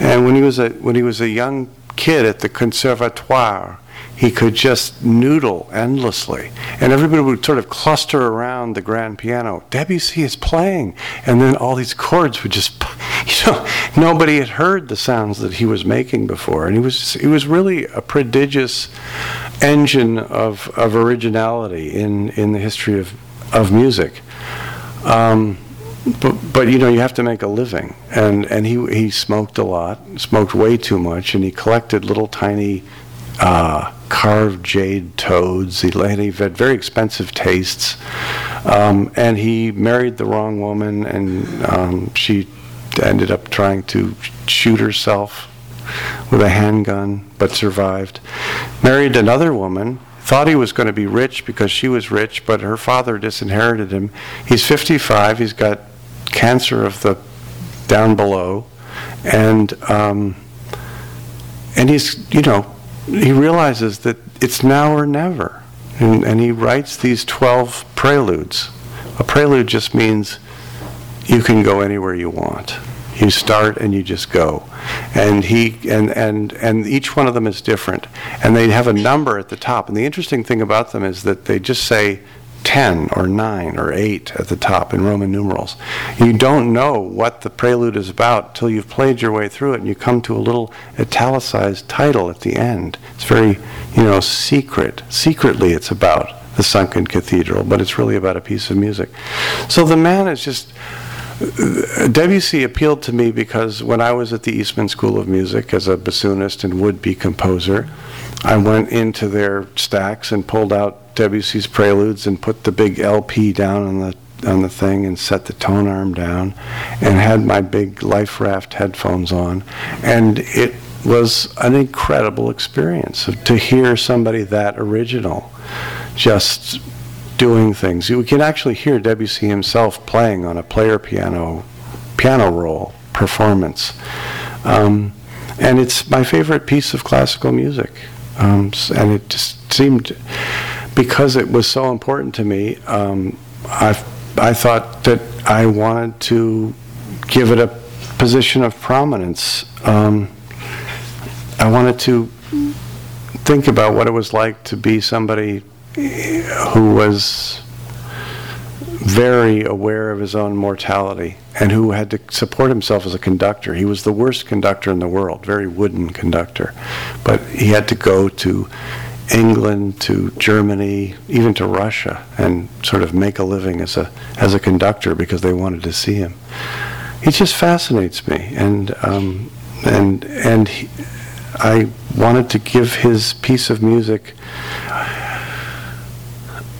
And when he was a when he was a young kid at the conservatoire, he could just noodle endlessly, and everybody would sort of cluster around the grand piano. Debussy is playing, and then all these chords would just, [LAUGHS] you know, nobody had heard the sounds that he was making before, and he was he was really a prodigious engine of of originality in in the history of of music. Um, but, but you know you have to make a living and and he he smoked a lot smoked way too much and he collected little tiny uh, carved jade toads he had, very expensive tastes um, and he married the wrong woman and um, she ended up trying to shoot herself with a handgun but survived married another woman thought he was going to be rich because she was rich, but her father disinherited him. He's 55. He's got cancer of the down below, and um, and he's you know he realizes that it's now or never, and, and he writes these 12 preludes. A prelude just means you can go anywhere you want. You start and you just go. And he and and and each one of them is different. And they have a number at the top. And the interesting thing about them is that they just say 10 or 9 or 8 at the top in Roman numerals. You don't know what the prelude is about till you've played your way through it and you come to a little italicized title at the end. It's very, you know, secret. Secretly it's about the sunken cathedral, but it's really about a piece of music. So the man is just Debussy appealed to me because when I was at the Eastman School of Music as a bassoonist and would-be composer, I went into their stacks and pulled out Debussy's preludes and put the big LP down on the on the thing and set the tone arm down and had my big life raft headphones on and it was an incredible experience to hear somebody that original just doing things. You can actually hear Debussy himself playing on a player piano, piano roll performance. Um, and it's my favorite piece of classical music. Um, and it just seemed, because it was so important to me, um, I, I thought that I wanted to give it a position of prominence. Um, I wanted to think about what it was like to be somebody who was very aware of his own mortality and who had to support himself as a conductor. He was the worst conductor in the world, very wooden conductor. But he had to go to England, to Germany, even to Russia, and sort of make a living as a as a conductor because they wanted to see him. He just fascinates me, and um, and and he, I wanted to give his piece of music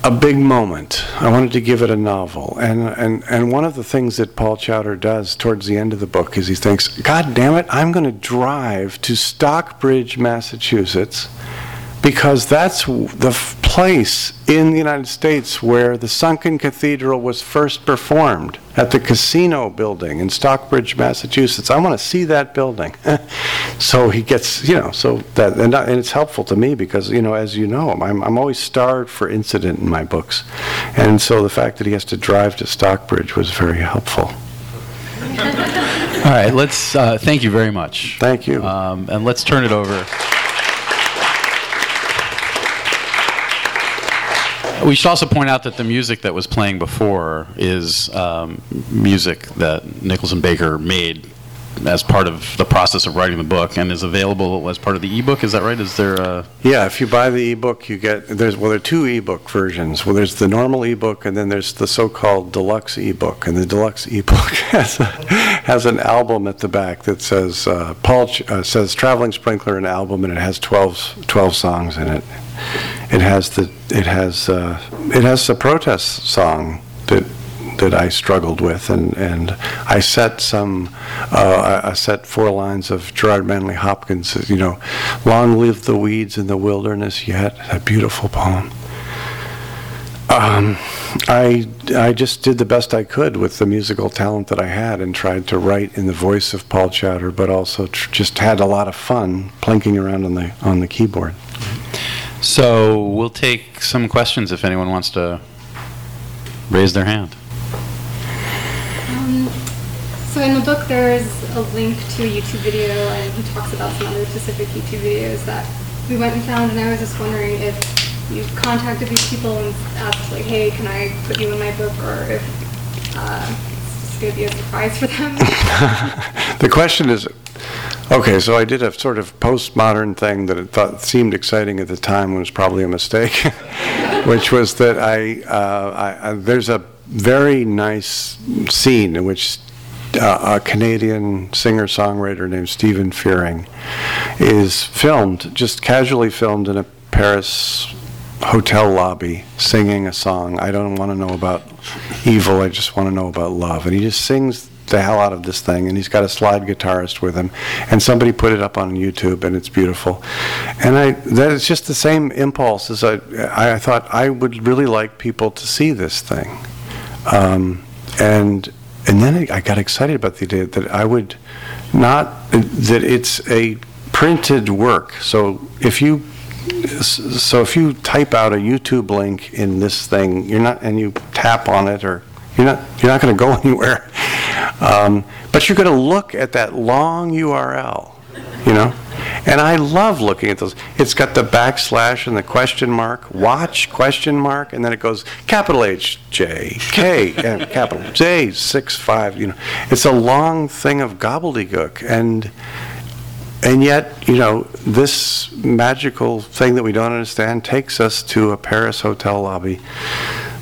a big moment. I wanted to give it a novel. And, and, and one of the things that Paul Chowder does towards the end of the book is he thinks, God damn it, I'm going to drive to Stockbridge, Massachusetts, because that's the f- place in the United States where the Sunken Cathedral was first performed at the Casino Building in Stockbridge, Massachusetts. I want to see that building. [LAUGHS] so he gets, you know, so that, and, and it's helpful to me because, you know, as you know, I'm, I'm always starved for incident in my books. And so the fact that he has to drive to Stockbridge was very helpful. [LAUGHS] All right, let's, uh, thank you very much. Thank you. Um, And let's turn it over. We should also point out that the music that was playing before is um, music that Nicholson Baker made as part of the process of writing the book and is available as part of the ebook. Is that right? Is there a, Yeah, if you buy the ebook, you get, there's, well, there are two ebook versions. Well, there's the normal ebook, and then there's the so-called deluxe ebook. And the deluxe ebook [LAUGHS] has, a, has an album at the back that says, uh, Paul, Ch- uh, says Traveling Sprinkler, an album, and it has 12, 12 songs in it. It has the, it has, uh, it has a protest song that, that I struggled with, and, and I set some, uh, I set four lines of Gerard Manley Hopkins, you know, "Long live the weeds in the wilderness yet," that beautiful poem. Um, I I just did the best I could with the musical talent that I had, and tried to write in the voice of Paul Chowder, but also tr- just had a lot of fun plinking around on the on the keyboard. so we'll take some questions if anyone wants to raise their hand. So in the book, there's a link to a YouTube video, and he talks about some other specific YouTube videos that we went and found. And I was just wondering if you contacted these people and asked, like, "Hey, can I put you in my book?" Or if uh, it's going to be a surprise for them. [LAUGHS] the question is, okay, so I did a sort of postmodern thing that thought seemed exciting at the time and was probably a mistake, [LAUGHS] which was that I, uh, I, I there's a very nice scene in which uh, a Canadian singer-songwriter named Stephen Fearing is filmed, just casually filmed in a Paris hotel lobby singing a song. I don't want to know about evil, I just want to know about love. And he just sings the hell out of this thing, and he's got a slide guitarist with him. And somebody put it up on YouTube, and it's beautiful. And I that is just the same impulse as I, I thought I would really like people to see this thing. Um, and and then I got excited about the idea that I would not that it's a printed work. So if you so if you type out a YouTube link in this thing, you're not and you tap on it or you're not you're not going to go [LAUGHS] anywhere. Um, but you're going to look at that long URL, you know. And I love looking at those. It's got the backslash and the question mark, watch question mark, and then it goes capital H J K and [LAUGHS] capital J six five. You know, it's a long thing of gobbledygook, and and yet you know this magical thing that we don't understand takes us to a Paris hotel lobby.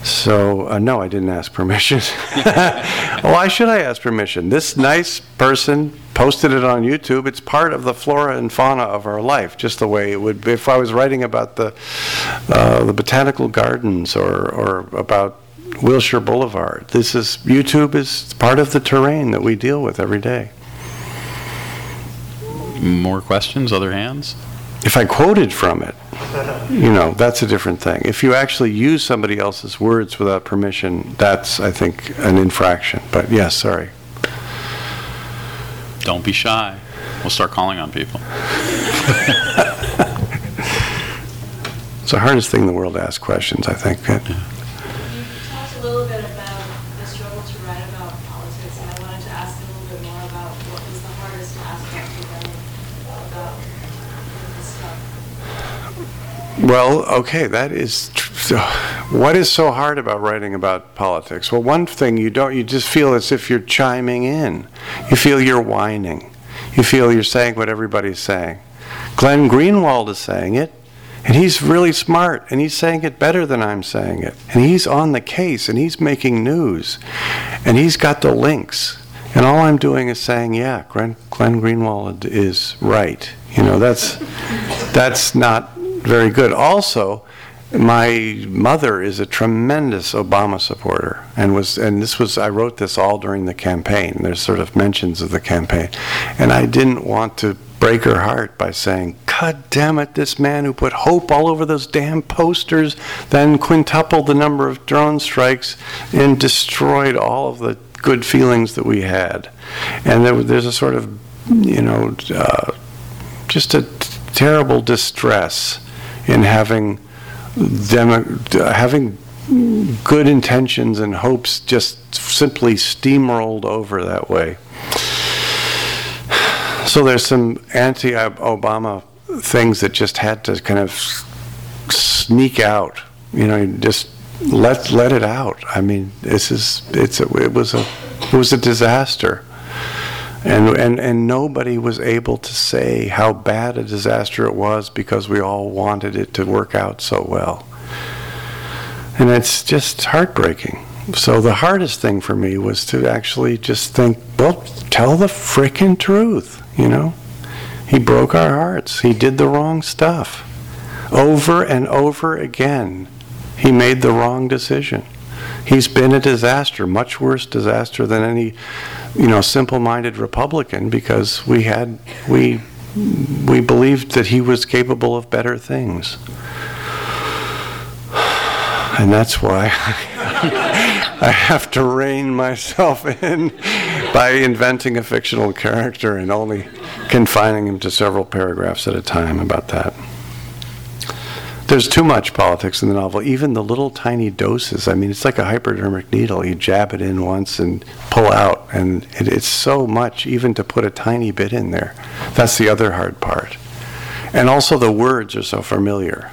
So, uh, no, I didn't ask permission. [LAUGHS] Why should I ask permission? This nice person posted it on YouTube. It's part of the flora and fauna of our life, just the way it would be if I was writing about the, uh, the botanical gardens or, or about Wilshire Boulevard. This is, YouTube is part of the terrain that we deal with every day. More questions? Other hands? If I quoted from it, you know, that's a different thing. If you actually use somebody else's words without permission, that's, I think, an infraction. But yes, sorry. Don't be shy. We'll start calling on people. [LAUGHS] It's the hardest thing in the world to ask questions, I think. You talked a little bit about the struggle to write about politics, and I wanted to ask a little bit more about what was the hardest aspect for them about this stuff. Well, okay, that is. Tr- what is so hard about writing about politics? Well, one thing you don't, you just feel as if you're chiming in. You feel you're whining. You feel you're saying what everybody's saying. Glenn Greenwald is saying it, and he's really smart, and he's saying it better than I'm saying it. And he's on the case, and he's making news, and he's got the links. And all I'm doing is saying, yeah, Glenn, Glenn Greenwald is right. You know, that's that's not very good. Also, my mother is a tremendous Obama supporter, and was and this was I wrote this all during the campaign. There's sort of mentions of the campaign, and I didn't want to break her heart by saying, God damn it, this man who put hope all over those damn posters, then quintupled the number of drone strikes and destroyed all of the good feelings that we had. And there, there's a sort of, you know, uh, just a terrible distress in having demo- having good intentions and hopes just simply steamrolled over that way. So there's some anti-Obama things that just had to kind of sneak out. You know, just let let it out. I mean, this is it's a, it was a it was a disaster. And, and, and nobody was able to say how bad a disaster it was because we all wanted it to work out so well. And it's just heartbreaking. So the hardest thing for me was to actually just think, well, tell the frickin' truth, you know? He broke our hearts. He did the wrong stuff. Over and over again, he made the wrong decision. He's been a disaster, much worse disaster than any, you know, simple-minded Republican because we had we we believed that he was capable of better things. And that's why [LAUGHS] I have to rein myself in by inventing a fictional character and only confining him to several paragraphs at a time about that. There's too much politics in the novel, even the little tiny doses. I mean, it's like a hypodermic needle. You jab it in once and pull out, and it, it's so much even to put a tiny bit in there. That's the other hard part. And also, the words are so familiar.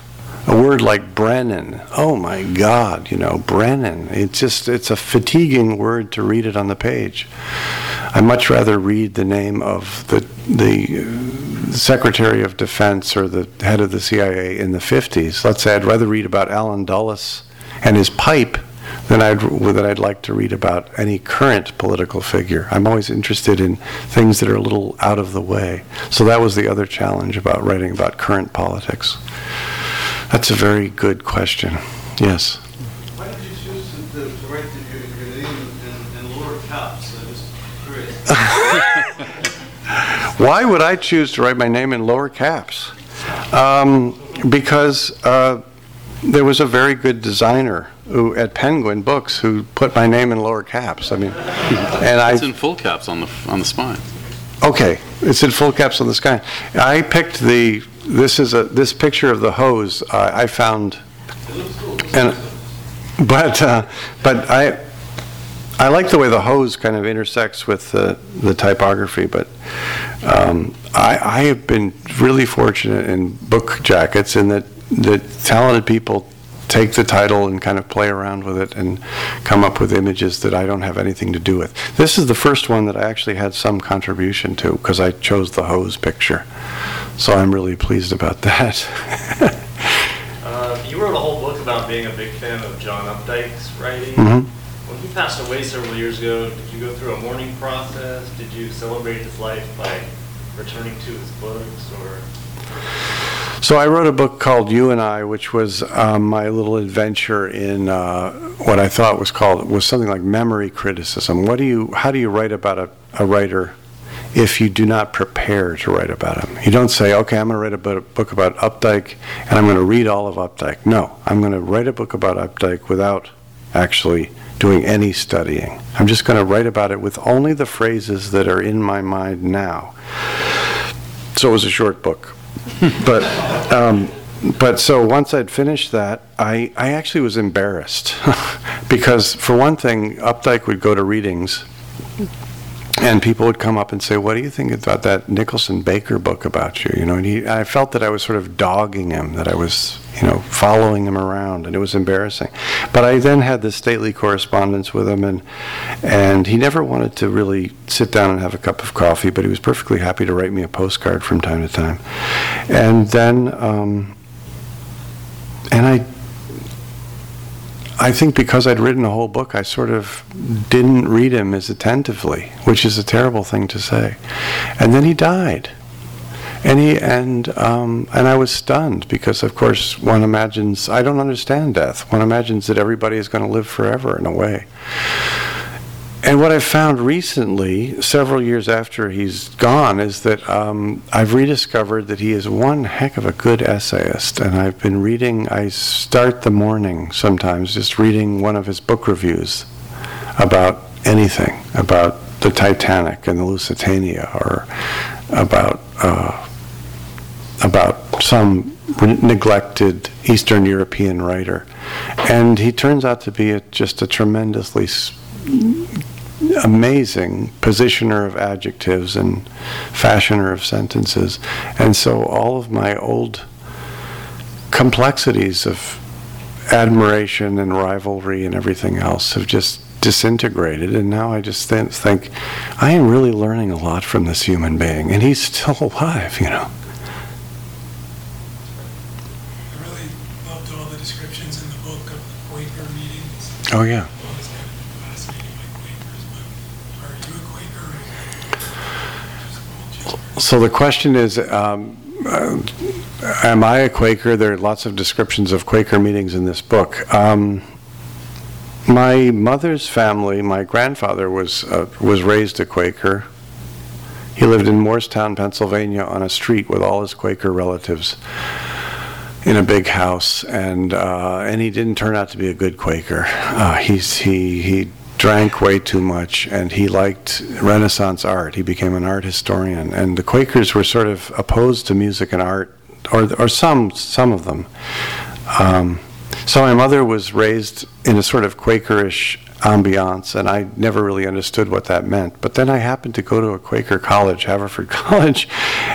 A word like Brennan, oh my God, you know, Brennan. It's just, it's a fatiguing word to read it on the page. I much rather read the name of the, the uh, Secretary of Defense or the head of the CIA in the 50s. Let's say I'd rather read about Allen Dulles and his pipe than I'd, than I'd like to read about any current political figure. I'm always interested in things that are a little out of the way. So that was the other challenge about writing about current politics. That's a very good question. Yes. Why did you choose to, to, to write the, your, your name in, in lower caps? I was curious. [LAUGHS] Why would I choose to write my name in lower caps? Um, because uh, there was a very good designer who, at Penguin Books who put my name in lower caps. I mean, and I It's in full caps on the on the spine. Okay, it's in full caps on the spine. I picked the. This is a this picture of the hose. Uh, I found, and but uh, but I I like the way the hose kind of intersects with the the typography. But um, I I have been really fortunate in book jackets in that that talented people take the title and kind of play around with it and come up with images that I don't have anything to do with. This is the first one that I actually had some contribution to because I chose the hose picture. So I'm really pleased about that. [LAUGHS] Uh, you wrote a whole book about being a big fan of John Updike's writing. Mhm. When he passed away several years ago, did you go through a mourning process? Did you celebrate his life by returning to his books, or So I wrote a book called You and I, which was um, my little adventure in uh, what I thought was called was something like memory criticism. What do you? How do you write about a, a writer if you do not prepare to write about him? You don't say, "Okay, I'm going to write a book about Updike, and I'm going to read all of Updike." No, I'm going to write a book about Updike without actually doing any studying. I'm just going to write about it with only the phrases that are in my mind now. So it was a short book [LAUGHS] but um, but so once I'd finished that, I, I actually was embarrassed [LAUGHS] because for one thing, Updike would go to readings, and people would come up and say, "What do you think about that Nicholson Baker book about you?" You know, and he, I felt that I was sort of dogging him, that I was you know following him around, and it was embarrassing. But I then had this stately correspondence with him, and and he never wanted to really sit down and have a cup of coffee, but he was perfectly happy to write me a postcard from time to time. And then, um, and I, I think because I'd written a whole book, I sort of didn't read him as attentively, which is a terrible thing to say. And then he died. And he and um, and I was stunned because, of course, one imagines I don't understand death. One imagines that everybody is going to live forever in a way. And what I've found recently, several years after he's gone, is that um, I've rediscovered that he is one heck of a good essayist. And I've been reading, I start the morning sometimes just reading one of his book reviews about anything, about the Titanic and the Lusitania, or about, uh, about some neglected Eastern European writer. And he turns out to be a, just a tremendously amazing positioner of adjectives and fashioner of sentences. And so all of my old complexities of admiration and rivalry and everything else have just disintegrated. And now I just th- think, I am really learning a lot from this human being. And he's still [LAUGHS] alive, you know. I really loved all the descriptions in the book of the Quaker meetings. Oh, yeah. I've always kind of been fascinated by Quakers, but are you a Quaker? or is that just all So the question is, um, uh, am I a Quaker? There are lots of descriptions of Quaker meetings in this book. Um, my mother's family, my grandfather was uh, was raised a Quaker. He lived in Morristown, Pennsylvania, on a street with all his Quaker relatives in a big house, and uh, and he didn't turn out to be a good Quaker. Uh, he's he he drank way too much, and he liked Renaissance art. He became an art historian, and the Quakers were sort of opposed to music and art, or or some some of them. Um, so my mother was raised in a sort of Quakerish ambiance, and I never really understood what that meant. But then I happened to go to a Quaker college, Haverford [LAUGHS] College,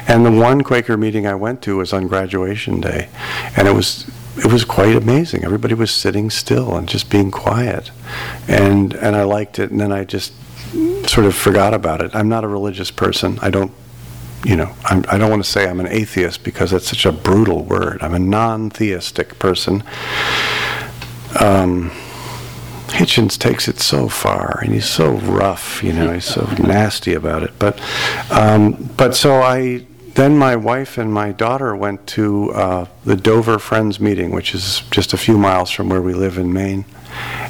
and the one Quaker meeting I went to was on graduation day, and it was it was quite amazing. Everybody was sitting still and just being quiet, and and I liked it. And then I just sort of forgot about it. I'm not a religious person. I don't you know, I'm, I don't want to say I'm an atheist because that's such a brutal word. I'm a non-theistic person. Um, Hitchens takes it so far, and he's so rough, you know, he's so nasty about it. But, um, but so I, then my wife and my daughter went to uh, the Dover Friends meeting, which is just a few miles from where we live in Maine.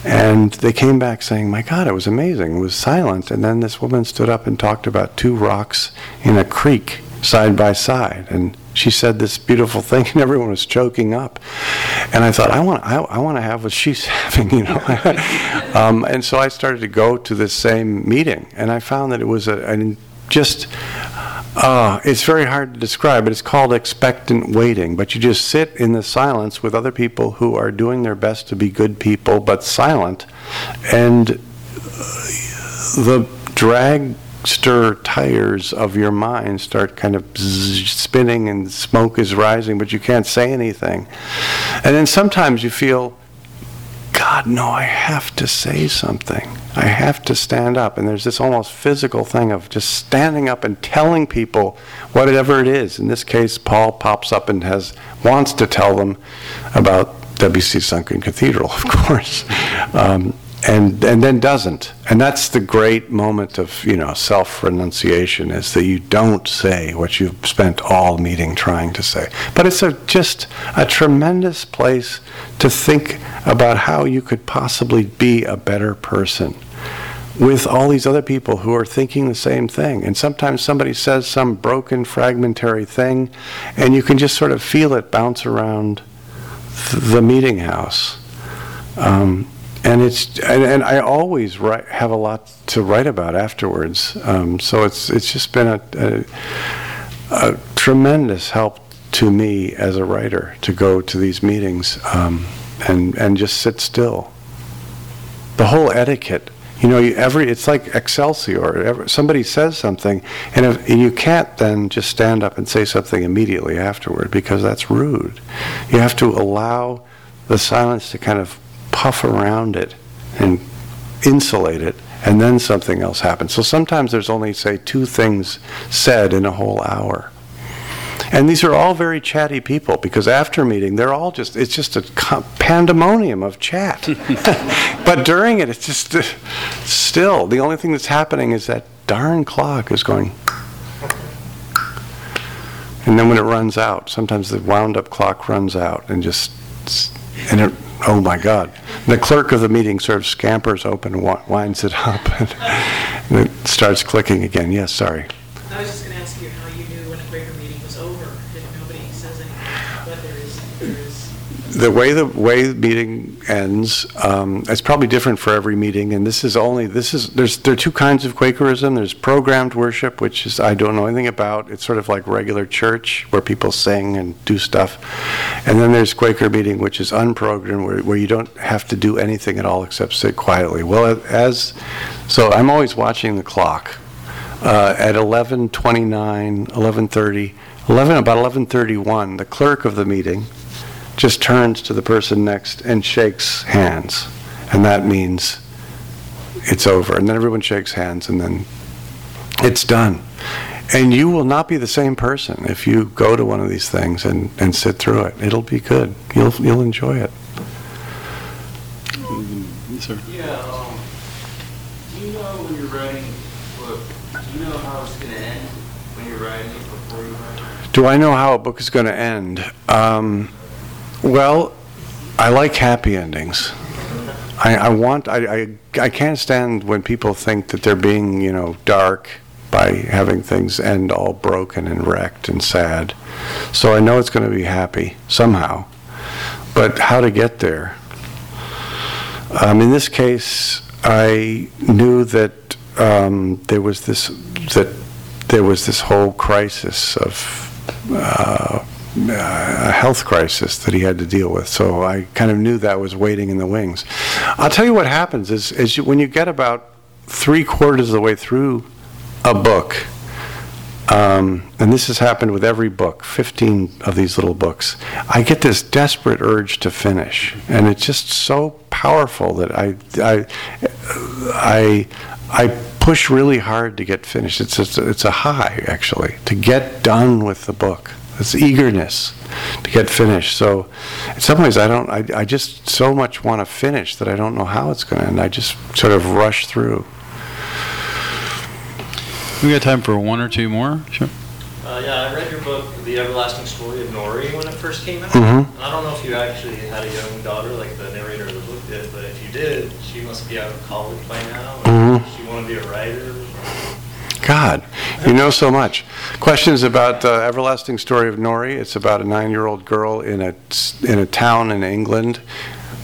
And they came back saying, My God, it was amazing. It was silent. And then this woman stood up and talked about two rocks in a creek side by side. And she said this beautiful [LAUGHS] thing, and everyone was choking up. And I thought, I want, I, I want to have what she's [LAUGHS] having, you know. [LAUGHS] um, and so I started to go to this same meeting, and I found that it was a, just uh, it's very hard to describe, but it's called expectant waiting. But you just sit in the silence with other people who are doing their best to be good people, but silent, and the dragster tires of your mind start kind of spinning and smoke is rising, but you can't say anything. And then sometimes you feel, God, no, I have to say something. I have to stand up. And there's this almost physical thing of just standing up and telling people whatever it is. In this case, Paul pops up and has wants to tell them about Debussy's Sunken Cathedral, of [LAUGHS] course. Um, and and then doesn't. And that's the great moment of you know self renunciation is that you don't say what you've spent all meeting trying to say. But it's a, just a tremendous place to think about how you could possibly be a better person with all these other people who are thinking the same thing. And sometimes somebody says some broken, fragmentary thing, and you can just sort of feel it bounce around th- the meeting house. Um, and it's and, and I always write, have a lot to write about afterwards. Um, so it's it's just been a, a, a, tremendous help to me as a writer to go to these meetings um, and and just sit still. The whole etiquette, you know, you, every it's like Excelsior. Every, somebody says something, and, if, and you can't then just stand up and say something immediately afterward because that's rude. You have to allow the silence to kind of puff around it and insulate it, and then something else happens. So sometimes there's only, say, two things said in a whole hour. And these are all very chatty people because after meeting, they're all just, it's just a pandemonium of chat. [LAUGHS] but during it, it's just uh, still, the only thing that's happening is that darn clock is going. And then when it runs out, sometimes the wound up clock runs out and just, and it oh my God. The clerk of the meeting sort of scampers open, wi- winds it up, [LAUGHS] and it starts clicking again. Yes, sorry. I was just going to ask you how you knew when a Quaker meeting was over, if nobody says anything, but there is, there is, The way the way the meeting ends, um, it's probably different for every meeting, and this is only this is there's there are two kinds of Quakerism. There's programmed worship, which is I don't know anything about. It's sort of like regular church where people sing and do stuff, and then there's Quaker meeting, which is unprogrammed, where, where you don't have to do anything at all except sit quietly. Well, as so, I'm always watching the clock. Uh, at 11:29, 11:30, 11 about 11:31, the clerk of the meeting just turns to the person next and shakes hands. And that means it's over. And then everyone shakes hands and then it's done. And you will not be the same person if you go to one of these things and, and sit through it. It'll be good. You'll, you'll enjoy it. Yes, sir. Yeah, um, do you know when you're writing a book, do you know how it's gonna end when you're writing it before you write it? Do I know how a book is going to end? Um, well, I like happy endings. I, I want. I, I. I can't stand when people think that they're being, you know, dark by having things end all broken and wrecked and sad. So I know it's going to be happy somehow, but how to get there? Um, in this case, I knew that um, there was this that there was this whole crisis of uh, a health crisis that he had to deal with. So I kind of knew that was waiting in the wings. I'll tell you what happens is, is you, when you get about three quarters of the way through a book, um, and this has happened with every book, 15 of these little books, I get this desperate urge to finish. And it's just so powerful that I, I, I, I push really hard to get finished. It's, it's, it's a high, actually, to get done with the book. It's eagerness to get finished. So, in some ways, I don't. I, I just so much want to finish that I don't know how it's going to end. I just sort of rush through. We got time for one or two more? Sure. Uh, yeah, I read your book, The Everlasting Story of Nory, when it first came out. Mhm. And I don't know if you actually had a young daughter like the narrator of the book did, but if you did, she must be out of college by now. or Mhm. She want to be a writer. God, you know so much. Questions about uh, Everlasting Story of Nory. It's about a nine-year-old girl in a in a town in England.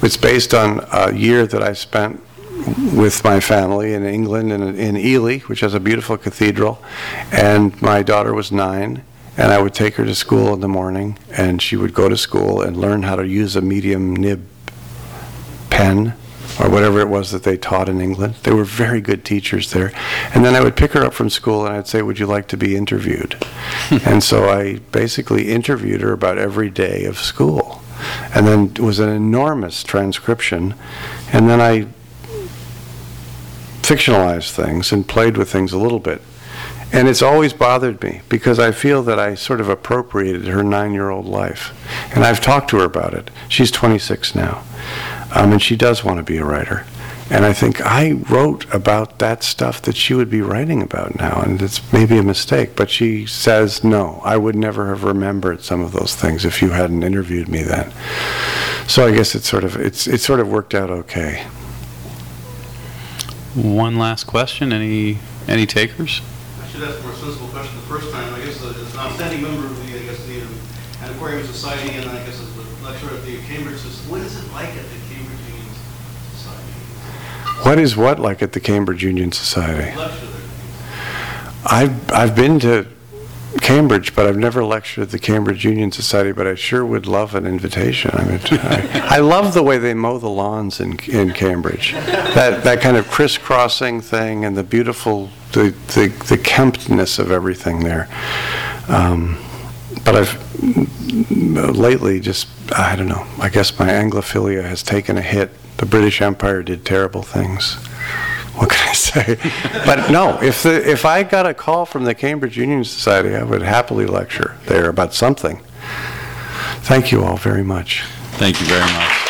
It's based on a year that I spent with my family in England in, in Ely, which has a beautiful cathedral. And my daughter was nine, and I would take her to school in the morning, and she would go to school and learn how to use a medium nib pen or whatever it was that they taught in England. They were very good teachers there. And then I would pick her up from school and I'd say, Would you like to be interviewed? [LAUGHS] and so I basically interviewed her about every day of school. And then it was an enormous transcription. And then I fictionalized things and played with things a little bit. And it's always bothered me because I feel that I sort of appropriated her nine year old life. And I've talked to her about it. She's 26 now. Um, and she does want to be a writer. And I think I wrote about that stuff that she would be writing about now. And it's maybe a mistake. But she says, no, I would never have remembered some of those things if you hadn't interviewed me then. So I guess it's sort of, it's, it sort of worked out okay. One last question. Any any takers? I should ask a more sensible question the first time. I guess as an outstanding member of the, I guess, the Antiquarian Society, and I guess as a lecturer at the Cambridge, Soc- what is it like at the Cambridge Union Society? What is what like at the Cambridge Union Society? I've, I've been to Cambridge, but I've never lectured at the Cambridge Union Society, but I sure would love an invitation. I mean, I, I love the way they mow the lawns in, in Cambridge. That, that kind of crisscrossing thing and the beautiful, the, the, the kemptness of everything there. Um, but I've lately just, I don't know, I guess my Anglophilia has taken a hit. The British Empire did terrible things. What can I say? but no, if the, if I got a call from the Cambridge Union Society, I would happily lecture there about something. Thank you all very much. Thank you very much.